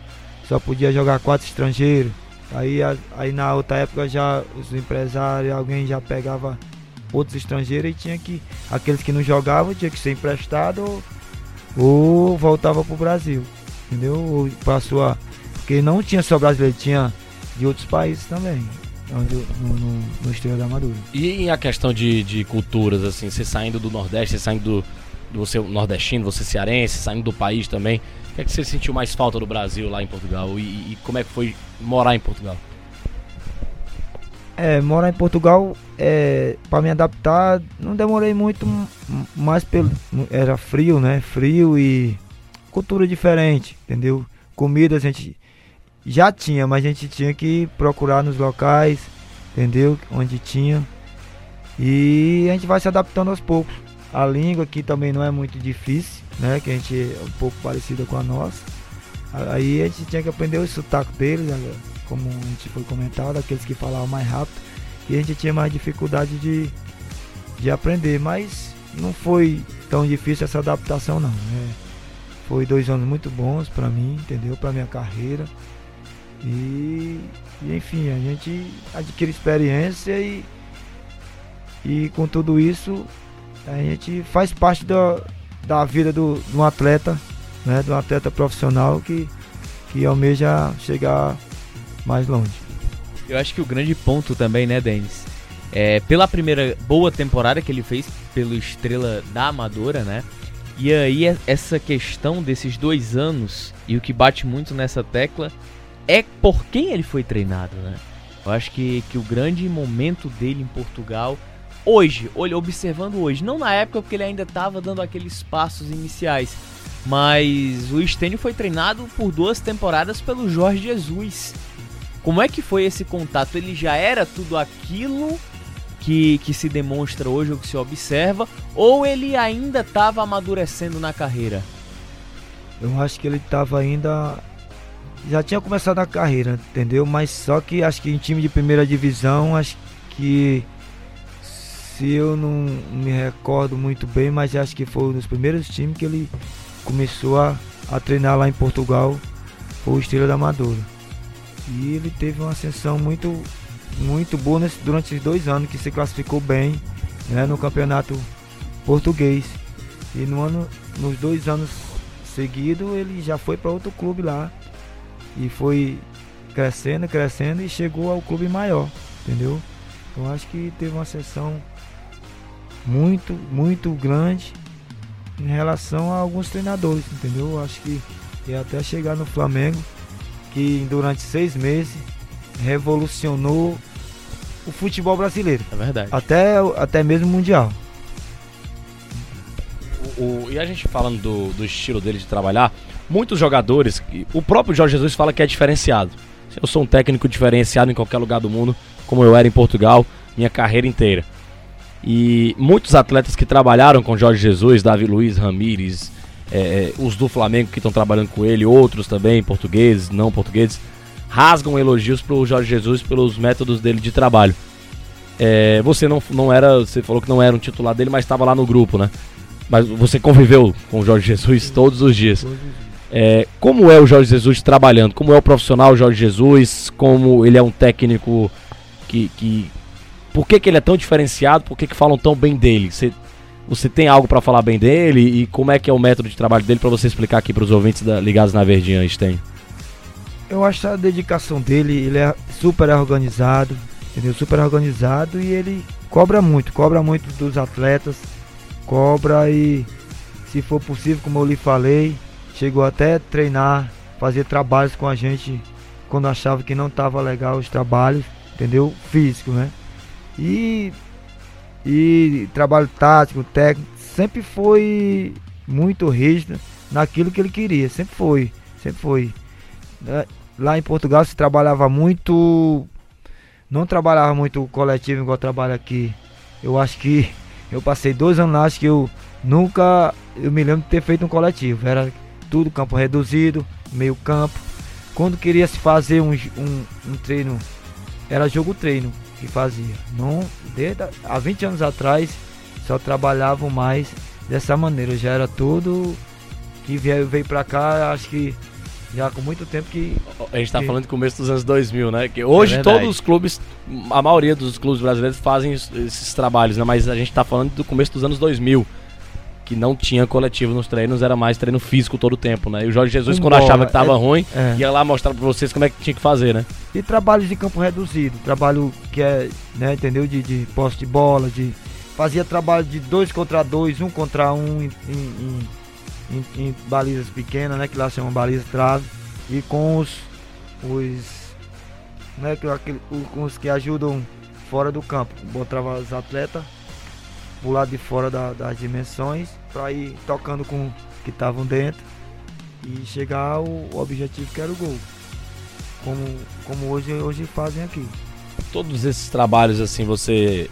só podia jogar quatro estrangeiros. Aí, aí na outra época já os empresários, alguém já pegava outros estrangeiros e tinha que aqueles que não jogavam tinha que ser emprestado ou, ou voltava para o Brasil entendeu? Ou passou a. Porque não tinha só brasileiro, tinha de outros países também. Onde, no, no, no da Amadora.
E a questão de, de culturas, assim, você saindo do Nordeste, você saindo do, você nordestino, você cearense, saindo do país também, o que é que você sentiu mais falta do Brasil lá em Portugal? E, e como é que foi morar em Portugal?
É, morar em Portugal, é, para me adaptar, não demorei muito, mais pelo. Era frio, né? Frio e cultura diferente, entendeu? Comida a gente já tinha, mas a gente tinha que procurar nos locais, entendeu? Onde tinha. E a gente vai se adaptando aos poucos. A língua aqui também não é muito difícil, né? Que a gente é um pouco parecida com a nossa. Aí a gente tinha que aprender o sotaque deles, né? como a gente foi comentado, aqueles que falavam mais rápido. E a gente tinha mais dificuldade de, de aprender, mas não foi tão difícil essa adaptação não. Né? Foi dois anos muito bons para mim, entendeu? Para minha carreira. E, e, enfim, a gente adquire experiência e, e com tudo isso a gente faz parte da, da vida do, de um atleta, né? De um atleta profissional que, que almeja chegar mais longe.
Eu acho que o grande ponto também, né, Denis? É, pela primeira boa temporada que ele fez pelo Estrela da Amadora, né? E aí essa questão desses dois anos e o que bate muito nessa tecla é por quem ele foi treinado, né? Eu acho que, que o grande momento dele em Portugal, hoje, olha, observando hoje, não na época porque ele ainda estava dando aqueles passos iniciais, mas o Stênio foi treinado por duas temporadas pelo Jorge Jesus. Como é que foi esse contato? Ele já era tudo aquilo que, que se demonstra hoje ou que se observa, ou ele ainda estava amadurecendo na carreira?
Eu acho que ele estava ainda. Já tinha começado a carreira, entendeu? Mas só que acho que em time de primeira divisão, acho que. Se eu não me recordo muito bem, mas acho que foi um dos primeiros times que ele começou a, a treinar lá em Portugal, foi o Estrela da Amadora. E ele teve uma ascensão muito muito boa nesse, durante esses dois anos que se classificou bem né, no campeonato português. E no ano, nos dois anos seguidos ele já foi para outro clube lá e foi crescendo, crescendo e chegou ao clube maior, entendeu? Eu acho que teve uma sessão muito, muito grande em relação a alguns treinadores, entendeu? Eu acho que ia até chegar no Flamengo, que durante seis meses revolucionou o futebol brasileiro.
É verdade.
Até, até mesmo mundial.
O, o, e a gente falando do, do estilo dele de trabalhar, muitos jogadores, o próprio Jorge Jesus fala que é diferenciado. Eu sou um técnico diferenciado em qualquer lugar do mundo, como eu era em Portugal, minha carreira inteira. E muitos atletas que trabalharam com Jorge Jesus, Davi Luiz, Ramires, é, é, os do Flamengo que estão trabalhando com ele, outros também, portugueses, não portugueses, rasgam elogios pro Jorge Jesus pelos métodos dele de trabalho. É, você não, não era, você falou que não era um titular dele, mas estava lá no grupo, né? Mas você conviveu com o Jorge Jesus todos os dias. É, como é o Jorge Jesus trabalhando? Como é o profissional Jorge Jesus? Como ele é um técnico que. que por que, que ele é tão diferenciado? Por que, que falam tão bem dele? Você, você tem algo para falar bem dele? E como é que é o método de trabalho dele para você explicar aqui para os ouvintes da, ligados na Verdinha, Sten?
Eu acho a dedicação dele, ele é super organizado, entendeu? Super organizado e ele cobra muito, cobra muito dos atletas, cobra e se for possível, como eu lhe falei, chegou até treinar, fazer trabalhos com a gente quando achava que não estava legal os trabalhos, entendeu? Físico, né? E e trabalho tático, técnico, sempre foi muito rígido naquilo que ele queria, sempre foi, sempre foi. Lá em Portugal se trabalhava muito, não trabalhava muito coletivo igual trabalho aqui. Eu acho que eu passei dois anos lá, acho que eu nunca, eu me lembro de ter feito um coletivo. Era tudo campo reduzido, meio campo. Quando queria se fazer um, um, um treino, era jogo treino que fazia. Não, desde há 20 anos atrás só trabalhavam mais dessa maneira. Já era tudo que veio, veio pra cá, acho que já com muito tempo que.
A gente tá que... falando do começo dos anos 2000, né? Que hoje é todos os clubes, a maioria dos clubes brasileiros fazem esses trabalhos, né? Mas a gente tá falando do começo dos anos 2000 que não tinha coletivo nos treinos, era mais treino físico todo o tempo, né? E o Jorge Jesus, quando bola, achava que tava é, ruim, é. ia lá mostrar pra vocês como é que tinha que fazer, né?
E trabalhos de campo reduzido, trabalho que é, né, entendeu? De, de posse de bola, de. Fazia trabalho de dois contra dois, um contra um em, em, em, em balizas pequenas, né? Que lá chamam baliza trave. E com os. os né, que, com os que ajudam fora do campo. Botava os atletas pro lado de fora da, das dimensões para ir tocando com que estavam dentro e chegar ao objetivo que era o gol. Como, como hoje, hoje fazem aqui.
Todos esses trabalhos assim você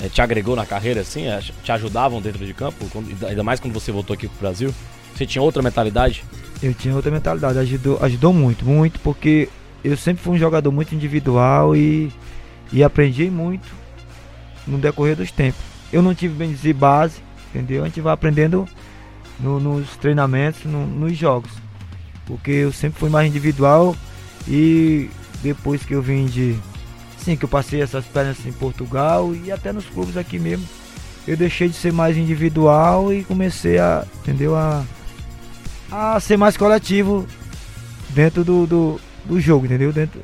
é, te agregou na carreira assim? É, te ajudavam dentro de campo? Quando, ainda mais quando você voltou aqui pro Brasil? Você tinha outra mentalidade?
Eu tinha outra mentalidade, ajudou, ajudou muito, muito, porque eu sempre fui um jogador muito individual e, e aprendi muito no decorrer dos tempos. Eu não tive bem dizer base, entendeu? A gente vai aprendendo no, nos treinamentos, no, nos jogos. Porque eu sempre fui mais individual e depois que eu vim de. Sim, que eu passei essas experiências em Portugal e até nos clubes aqui mesmo, eu deixei de ser mais individual e comecei a, entendeu? A, a ser mais coletivo dentro do, do, do jogo, entendeu? Dentro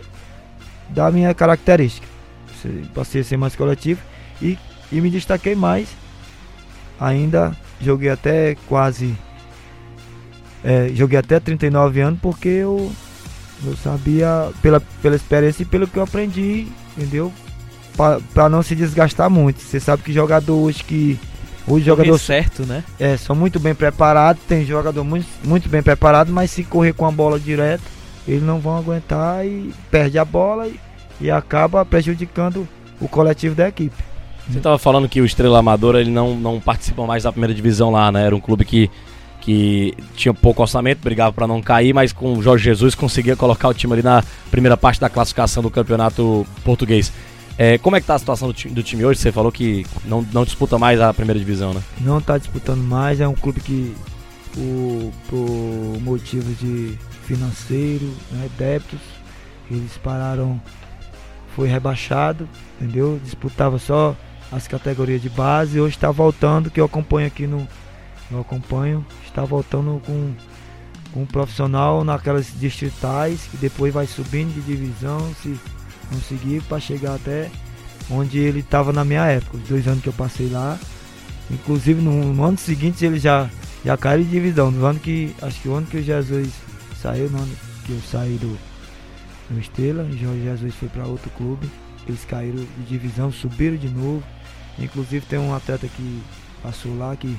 da minha característica. Passei a ser mais coletivo e e me destaquei mais. Ainda joguei até quase. É, joguei até 39 anos porque eu, eu sabia, pela, pela experiência e pelo que eu aprendi, entendeu? Para não se desgastar muito. Você sabe que jogador hoje que.
Os jogadores certo, né?
É, são muito bem preparados, tem jogador muito, muito bem preparado, mas se correr com a bola direto, eles não vão aguentar e perde a bola e, e acaba prejudicando o coletivo da equipe.
Você estava falando que o Estrela Amadora ele não, não participa mais da primeira divisão lá, né? Era um clube que, que tinha pouco orçamento, brigava para não cair, mas com o Jorge Jesus conseguia colocar o time ali na primeira parte da classificação do campeonato português. É, como é que está a situação do time, do time, hoje? Você falou que não, não disputa mais a primeira divisão, né?
Não está disputando mais, é um clube que por, por motivo de financeiro, né, débitos, eles pararam, foi rebaixado, entendeu? Disputava só as categorias de base. Hoje está voltando, que eu acompanho aqui no. Eu acompanho, está voltando com, com um profissional naquelas distritais, que depois vai subindo de divisão, se conseguir, para chegar até onde ele estava na minha época, os dois anos que eu passei lá. Inclusive no, no, ano seguinte ele já, já caiu de divisão. No ano que. Acho que o ano que o Jesus saiu, no ano que eu saí do, do Estrela, o Jorge Jesus foi para outro clube. Eles caíram de divisão, subiram de novo. Inclusive tem um atleta que passou lá, que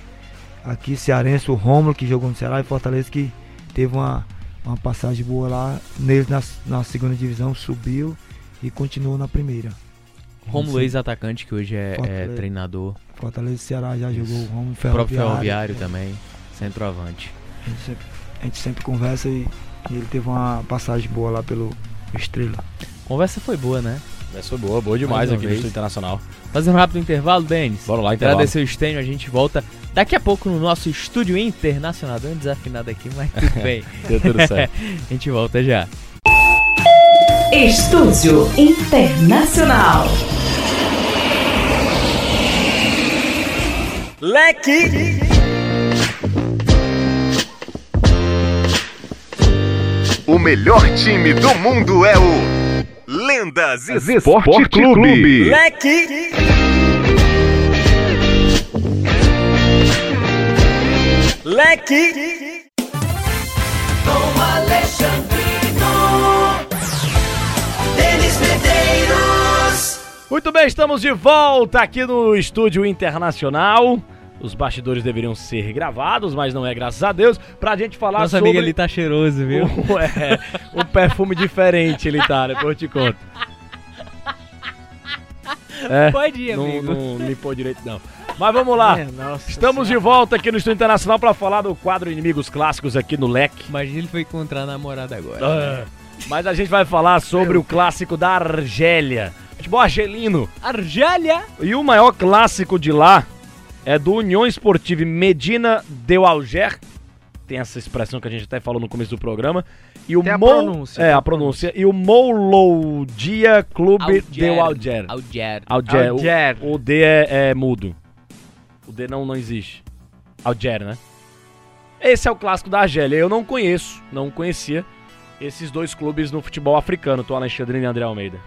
aqui cearense, o Romulo, que jogou no Ceará e Fortaleza, que teve uma, uma passagem boa lá. Nele na, na segunda divisão subiu e continuou na primeira.
Romulo, ex-atacante, que hoje é, é treinador.
Fortaleza e Ceará já jogou o Romo
O próprio
Ferroviário.
Ferroviário também, centroavante.
A gente sempre, a gente sempre conversa e, e ele teve uma passagem boa lá pelo Estrela.
Conversa foi boa, né?
Essa foi boa, boa demais aqui no
vez.
Estúdio Internacional.
Fazer um rápido intervalo, Denis.
Bora lá, intervalo.
Agradecer o Estênio, a gente volta daqui a pouco no nosso estúdio internacional. Deu um desafinado aqui, mas tudo bem.
Deu tudo certo.
a gente volta já.
Estúdio Internacional.
Leque.
O melhor time do mundo é o Lendas
Esporte Clube.
Leque. Leque. Com Alexandrino. Denis Medeiros.
Muito bem, estamos de volta aqui no Estúdio Internacional. Os bastidores deveriam ser gravados, mas não é, graças a Deus, pra gente falar
Nosso
sobre...
amigo ali tá cheiroso, viu?
O, é, um perfume diferente ele tá, depois eu te conto. É,
Pode ir,
não,
amigo.
não limpou direito não. Mas vamos lá.
É, nossa
Estamos de volta aqui no Estúdio Internacional pra falar do quadro Inimigos Clássicos aqui no Leque.
Imagina ele foi encontrar a namorada agora.
Ah, Mas a gente vai falar sobre o clássico da Argélia. Futebol argelino.
Argélia!
E o maior clássico de lá é do União Esportive Medina del Alger. Tem essa expressão que a gente até falou no começo do programa. E o
Tem a
Mou-
pronúncia,
É, a
a
pronúncia. E o Mouloudia Clube
Alger.
del Alger.
Alger.
Alger.
Alger.
O, o D é, é mudo. O D não, não existe. Alger, né? Esse é o clássico da Argélia. Eu não conheço, não conhecia esses dois clubes no futebol africano, Tô Alexandrino e André Almeida.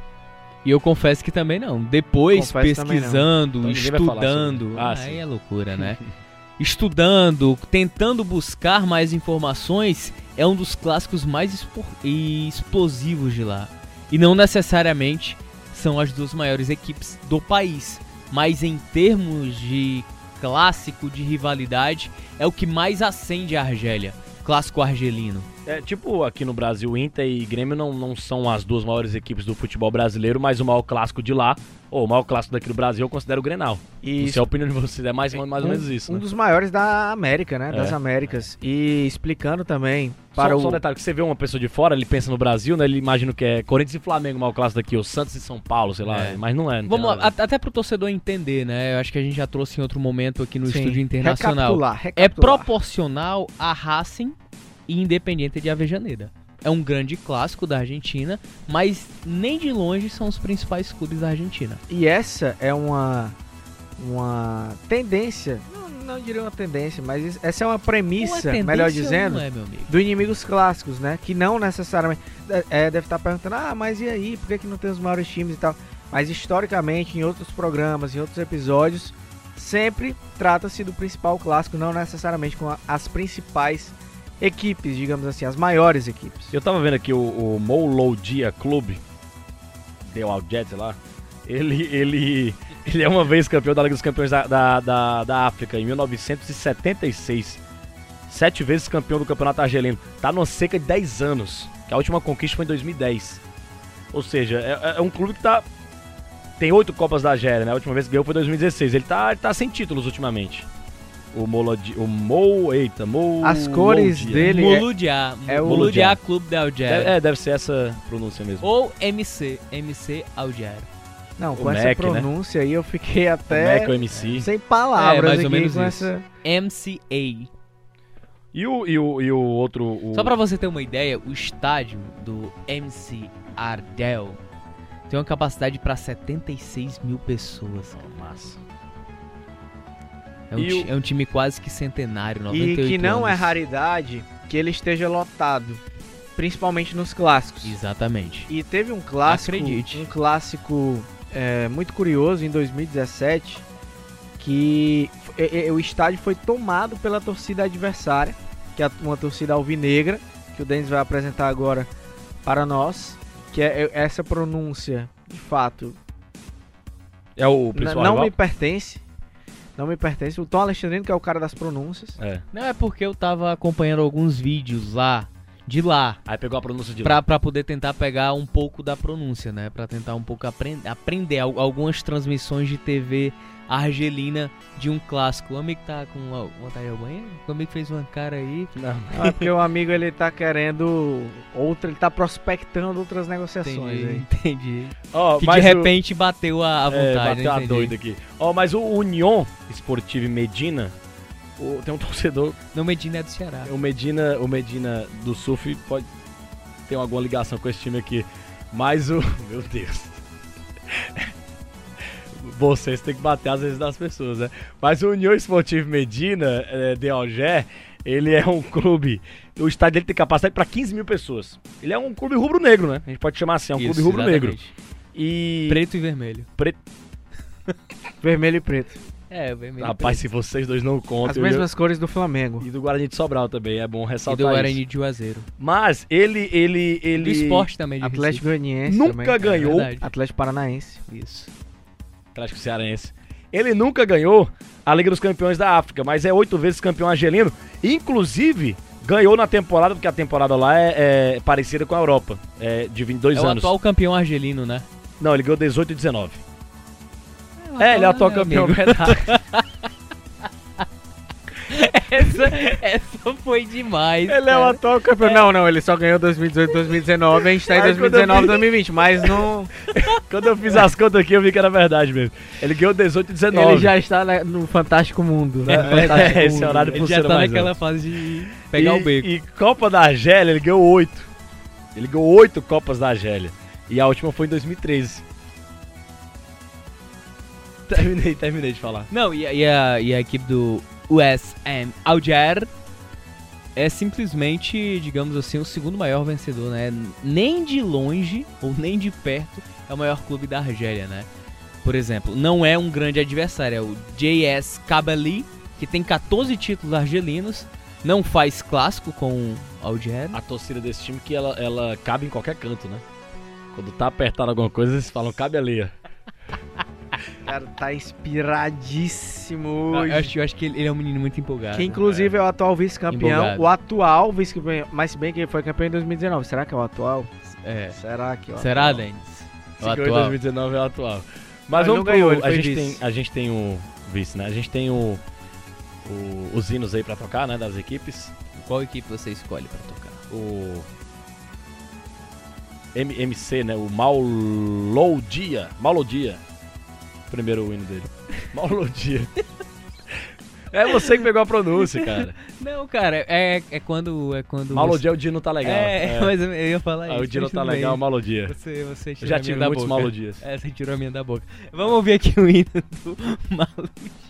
E eu confesso que também não. Depois,
Confesso também não.
pesquisando,
Então
estudando.
sobre. Ah,
aí é loucura, né? estudando, tentando buscar mais informações, é um dos clássicos mais e explosivos de lá. E não necessariamente são as duas maiores equipes do país, mas em termos de clássico, de rivalidade, é o que mais acende a Argélia. Clássico argelino.
É, tipo, aqui no Brasil, Inter e Grêmio não, não são as duas maiores equipes do futebol brasileiro, mas o maior clássico de lá, ou o maior clássico daqui do Brasil, eu considero o Grenal.
E
Não sei a opinião de vocês, é mais, mais ou menos isso,
um
né?
dos maiores da América, né? Das
É.
Américas. E explicando também
Só,
para
só um
o.
detalhe, que você vê uma pessoa de fora, ele pensa no Brasil, né? Ele imagina que é Corinthians e Flamengo, o maior clássico daqui, ou Santos e São Paulo, sei lá,
É.
mas não é. Não
Vamos lá, até pro torcedor entender, né? Eu acho que a gente já trouxe em outro momento aqui no
Sim,
estúdio internacional.
Recapitular,
É
recapitular.
proporcional a Racing e Independiente de Avejaneira. É um grande clássico da Argentina, mas nem de longe são os principais clubes da Argentina.
E essa é uma uma tendência, não, não diria uma tendência, mas essa é uma
Uma
premissa,
tendência
melhor dizendo,
é,
do inimigos clássicos, né? Que não necessariamente é, é, deve estar perguntando, ah, mas e aí, por que, que não tem os maiores times e tal? Mas historicamente, em outros programas, em outros episódios, sempre trata-se do principal clássico, não necessariamente com as principais equipes, digamos assim, as maiores equipes.
Eu tava vendo aqui o, o Mouloudia Clube, Del Aljet, sei lá. Ele, ele, ele é uma vez campeão da Liga dos Campeões da, da, da, da África, em 1976. Sete vezes campeão do Campeonato Argelino. Tá numa seca de 10 anos, que a última conquista foi em 2010. Ou seja, é, é um clube que tá... Tem oito Copas da Argélia, né? A última vez que ganhou foi em 2016. Ele tá, ele tá sem títulos ultimamente. O Molodi, o Mou, eita, Mou.
As cores
Mouloudia.
dele é-
Moludiá.
é o-
Moludiá Clube de Alger.
Deve- é, deve ser essa pronúncia mesmo.
Ou MC. MC Alger.
Não,
O
com essa
Mac, né?
pronúncia aí eu fiquei
O
até
Mac, o MC.
sem palavras
É, mais ou menos
com
isso.
essa.
MCA.
E o, e o, e o outro. o-
Só pra você ter uma ideia, o estádio do MC Ardell tem uma capacidade pra 76 mil pessoas.
Massa.
É um,
E o-
é um time quase que centenário,
E
98
que não é
anos.
raridade que ele esteja lotado, principalmente nos clássicos.
Exatamente.
E teve um clássico,
Acredite.
um clássico é, muito curioso em 2017 que e- e- o estádio foi tomado pela torcida adversária, que é uma torcida alvinegra, que o Denis vai apresentar agora para nós, que é é essa pronúncia, de fato,
É o principal
não
rival?
me pertence. Não me pertence. O Tom Alexandrino, que é o cara das pronúncias.
É.
Não é porque eu tava acompanhando alguns vídeos lá de lá.
Aí pegou a pronúncia de
Pra,
lá.
pra poder tentar pegar um pouco da pronúncia, né? Pra tentar um pouco aprend aprender al- algumas transmissões de TV argelina de um clássico. O amigo tá com vontade de ir ao banheiro? O amigo fez uma cara aí.
Não.
Não, é porque o amigo ele tá querendo outra, ele tá prospectando outras negociações
Entendi,
aí.
entendi.
Ó,
que de
mas o-
repente bateu a, a
É,
vontade.
bateu a
entendi.
doida aqui. Ó, mas o Union Esportivo Medina, o- tem um torcedor,
Não, Medina é do Ceará.
o Medina, o Medina do Surf pode ter alguma ligação com esse time aqui. Mas o. Meu Deus. Vocês têm que bater às vezes das pessoas, né? Mas o União Esportivo Medina eh, de Alger, ele é um clube. O estádio dele tem capacidade para 15 mil pessoas. Ele é um clube rubro-negro, né? A gente pode chamar assim, é um
Isso,
clube rubro-negro. E.
Preto e vermelho.
Preto.
Vermelho e preto.
É, vermelho
Rapaz,
e
se vocês dois não contam.
As
eu-
mesmas cores do Flamengo.
E do Guarani de Sobral também, é bom
preto. E
ressaltar
do
isso.
Guarani de Juazeiro.
Mas ele, ele, ele...
Do esporte também de
Atlético. Goianiense
Nunca
também.
ganhou.
É.
Atlético Paranaense.
Isso.
Atlético Cearense. Ele nunca ganhou a Liga dos Campeões da África, mas é oito vezes campeão argelino. Inclusive, ganhou na temporada, porque a temporada lá é, é parecida com a Europa. É de 22
é o
anos.
atual campeão argelino, né?
Não, ele ganhou 18 e 19. É, ele é o atual campeão,
amigo. essa, essa foi demais.
Ele é o
cara.
atual campeão. Não, não, ele só ganhou 2018, 2019. A gente tá em
Aí, quando eu
2019,
vi-
2020, mas não.
Quando eu fiz as contas aqui, eu vi que era verdade mesmo. Ele ganhou 18 e 19.
Ele já está na- no Fantástico Mundo. né?
É,
Fantástico
é, esse
Mundo.
horário
Ele já tá
mais
naquela
antes.
fase de pegar
e,
o beco.
E Copa da Argélia, ele ganhou oito. Ele ganhou oito Copas da Argélia. E a última foi em 2013. Terminei, terminei de falar.
Não, e, a- e a, e a equipe do USM Alger é simplesmente, digamos assim, o segundo maior vencedor, né? Nem de longe, ou nem de perto, é o maior clube da Argélia, né? Por exemplo, não é um grande adversário, é o JS Kabylie, que tem 14 títulos argelinos, não faz clássico com o Alger.
A torcida desse time que ela, ela cabe em qualquer canto, né? Quando tá apertado alguma coisa, eles falam cabe ali. ó.
O cara tá inspiradíssimo
Eu
hoje.
acho, eu acho que ele, ele é um menino muito empolgado.
Que inclusive é o atual vice-campeão. O atual vice-campeão. Mas se bem que ele foi campeão em 2019. Será que é o atual?
É.
Será que é o
Será,
atual?
Se
O atual.
2019 é o atual. Mas
Mas
vamos pro-
ganhou,
a gente tem A gente tem o vice, né? A gente tem o, o- os hinos aí pra tocar, né? Das equipes.
Qual equipe você escolhe pra tocar?
O MC, né? O Maulodia. Maulodia. Primeiro hino dele. Maulodia. é você que pegou a pronúncia, cara.
Não, cara, é, é quando. É quando
Maulodia, o dia não tá legal.
É, mas eu ia falar
Ah,
isso.
o dia não tá legal,
bem.
Maulodia.
Você, você
Eu
tirou
já tive muitos
boca.
Maulodias.
É, você tirou a minha da boca. Vamos ouvir aqui o hino do Maludia.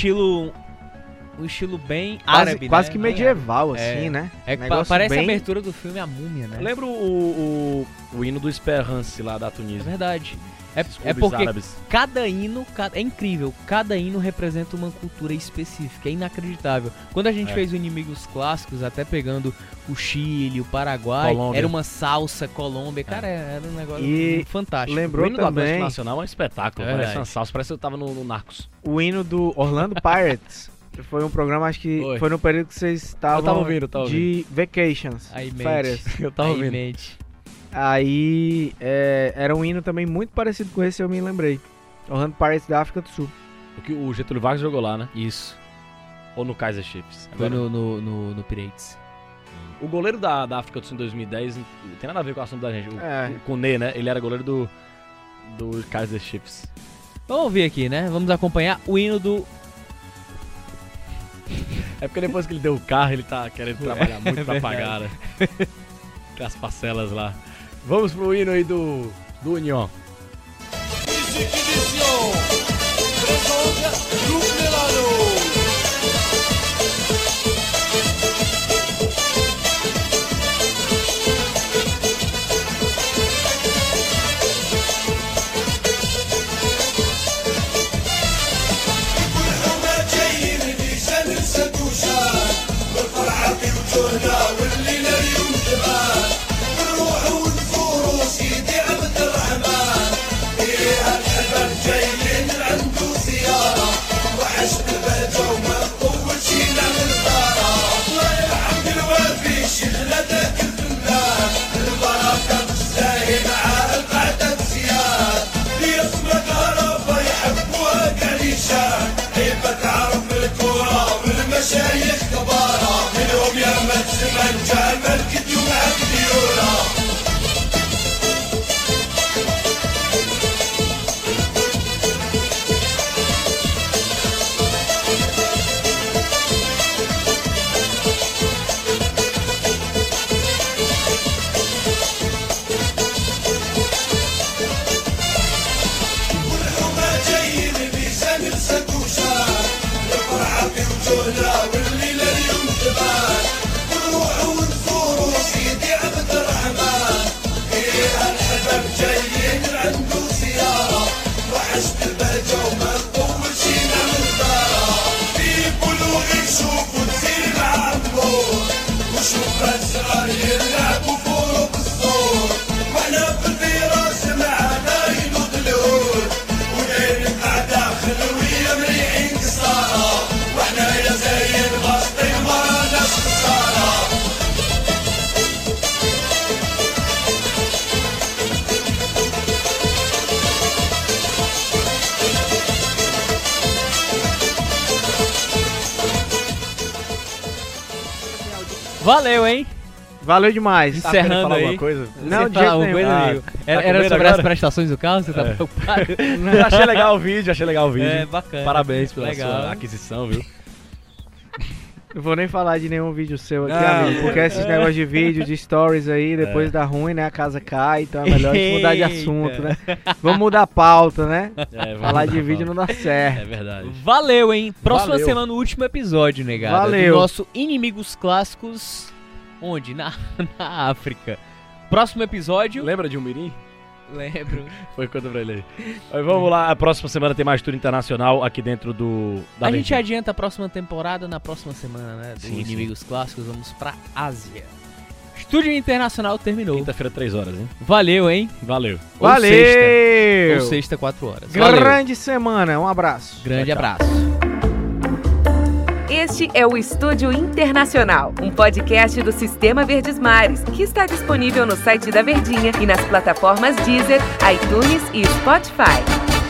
Estilo. Um estilo bem
Quase,
árabe,
quase
né?
que medieval, assim,
É.
né?
É
Negócio
parece a
bem-
abertura do filme A Múmia, né?
Eu lembro o, o, o hino do Esperance lá da
É
Tunísia.
verdade. É, é porque
árabes.
cada hino, ca- é incrível, cada hino representa uma cultura específica, é inacreditável. Quando a gente
É.
fez o Inimigos Clássicos, até pegando o Chile, o Paraguai,
Colômbia.
era uma salsa, Colômbia, cara, era um negócio
E
fantástico.
lembrou
o hino do Atlético
também
Nacional é um espetáculo.
É
parece uma salsa, parece que eu tava no, no Narcos.
o hino do Orlando Pirates. Foi um programa, acho que
Foi.
foi no período que vocês estavam
tava ouvindo,
de vacations,
Aí,
férias.
Eu tava
Aí,
ouvindo.
mente.
Aí é, era um hino também muito parecido com esse, eu me lembrei. Orlando Pirates da África do Sul.
O que o Getúlio Vargas jogou lá, né?
Isso.
Ou no Kaiser Chiefs.
Foi
Agora,
no, no, no, no Pirates.
O goleiro da, da África do Sul em 2010 não tem nada a ver com o assunto da gente. O,
É.
o Kone, né? Ele era goleiro do, do Kaiser Chiefs.
Vamos ouvir aqui, né? Vamos acompanhar o hino do.
É porque depois que ele deu o carro, ele tá querendo trabalhar muito
É
pra
verdade.
pagar, né? Tem as parcelas lá. Vamos pro hino aí do, do União.
Musique
Valeu, hein?
Valeu demais.
Tá
Encerrando
falar
aí.
alguma coisa?
Não, de
fala
jeito
alguma
nenhum.
coisa,
Ah,
amigo?
tá
Era,
com
era sobre
agora?
as prestações do carro? Você tá
É.
preocupado?
Eu achei legal o vídeo, achei legal o vídeo.
É, bacana.
Parabéns pela
Legal.
sua aquisição, viu?
Não vou nem falar de nenhum vídeo seu aqui,
Não.
amigo. Porque esses negócios de vídeo, de stories aí, depois
É.
dá ruim, né? A casa cai, então é melhor a gente mudar de assunto, né? Vamos mudar a pauta, né?
É,
Falar de vídeo não dá certo.
É verdade.
Valeu, hein? Próxima
Valeu.
semana, o último episódio, negado.
Valeu.
Do nosso Inimigos Clássicos. Onde? Na, na África. Próximo episódio.
Lembra de um mirim?
Lembro.
Foi conta pra ele aí. Vamos lá, a próxima semana tem mais tour internacional aqui dentro do. Da
a gente adianta a próxima temporada na próxima semana, né? Do
Sim, sim.
Inimigos Clássicos. Vamos pra Ásia. Estúdio Internacional terminou.
Quinta-feira, 3 horas, hein?
Valeu, hein?
Valeu.
Ou sexta.
Valeu!
Ou sexta, 4 horas. Valeu.
Grande semana, um abraço.
Grande
Tchau, tchau.
abraço.
Este é o Estúdio Internacional, um podcast do Sistema Verdes Mares, que está disponível no site da Verdinha e nas plataformas Deezer, iTunes e Spotify.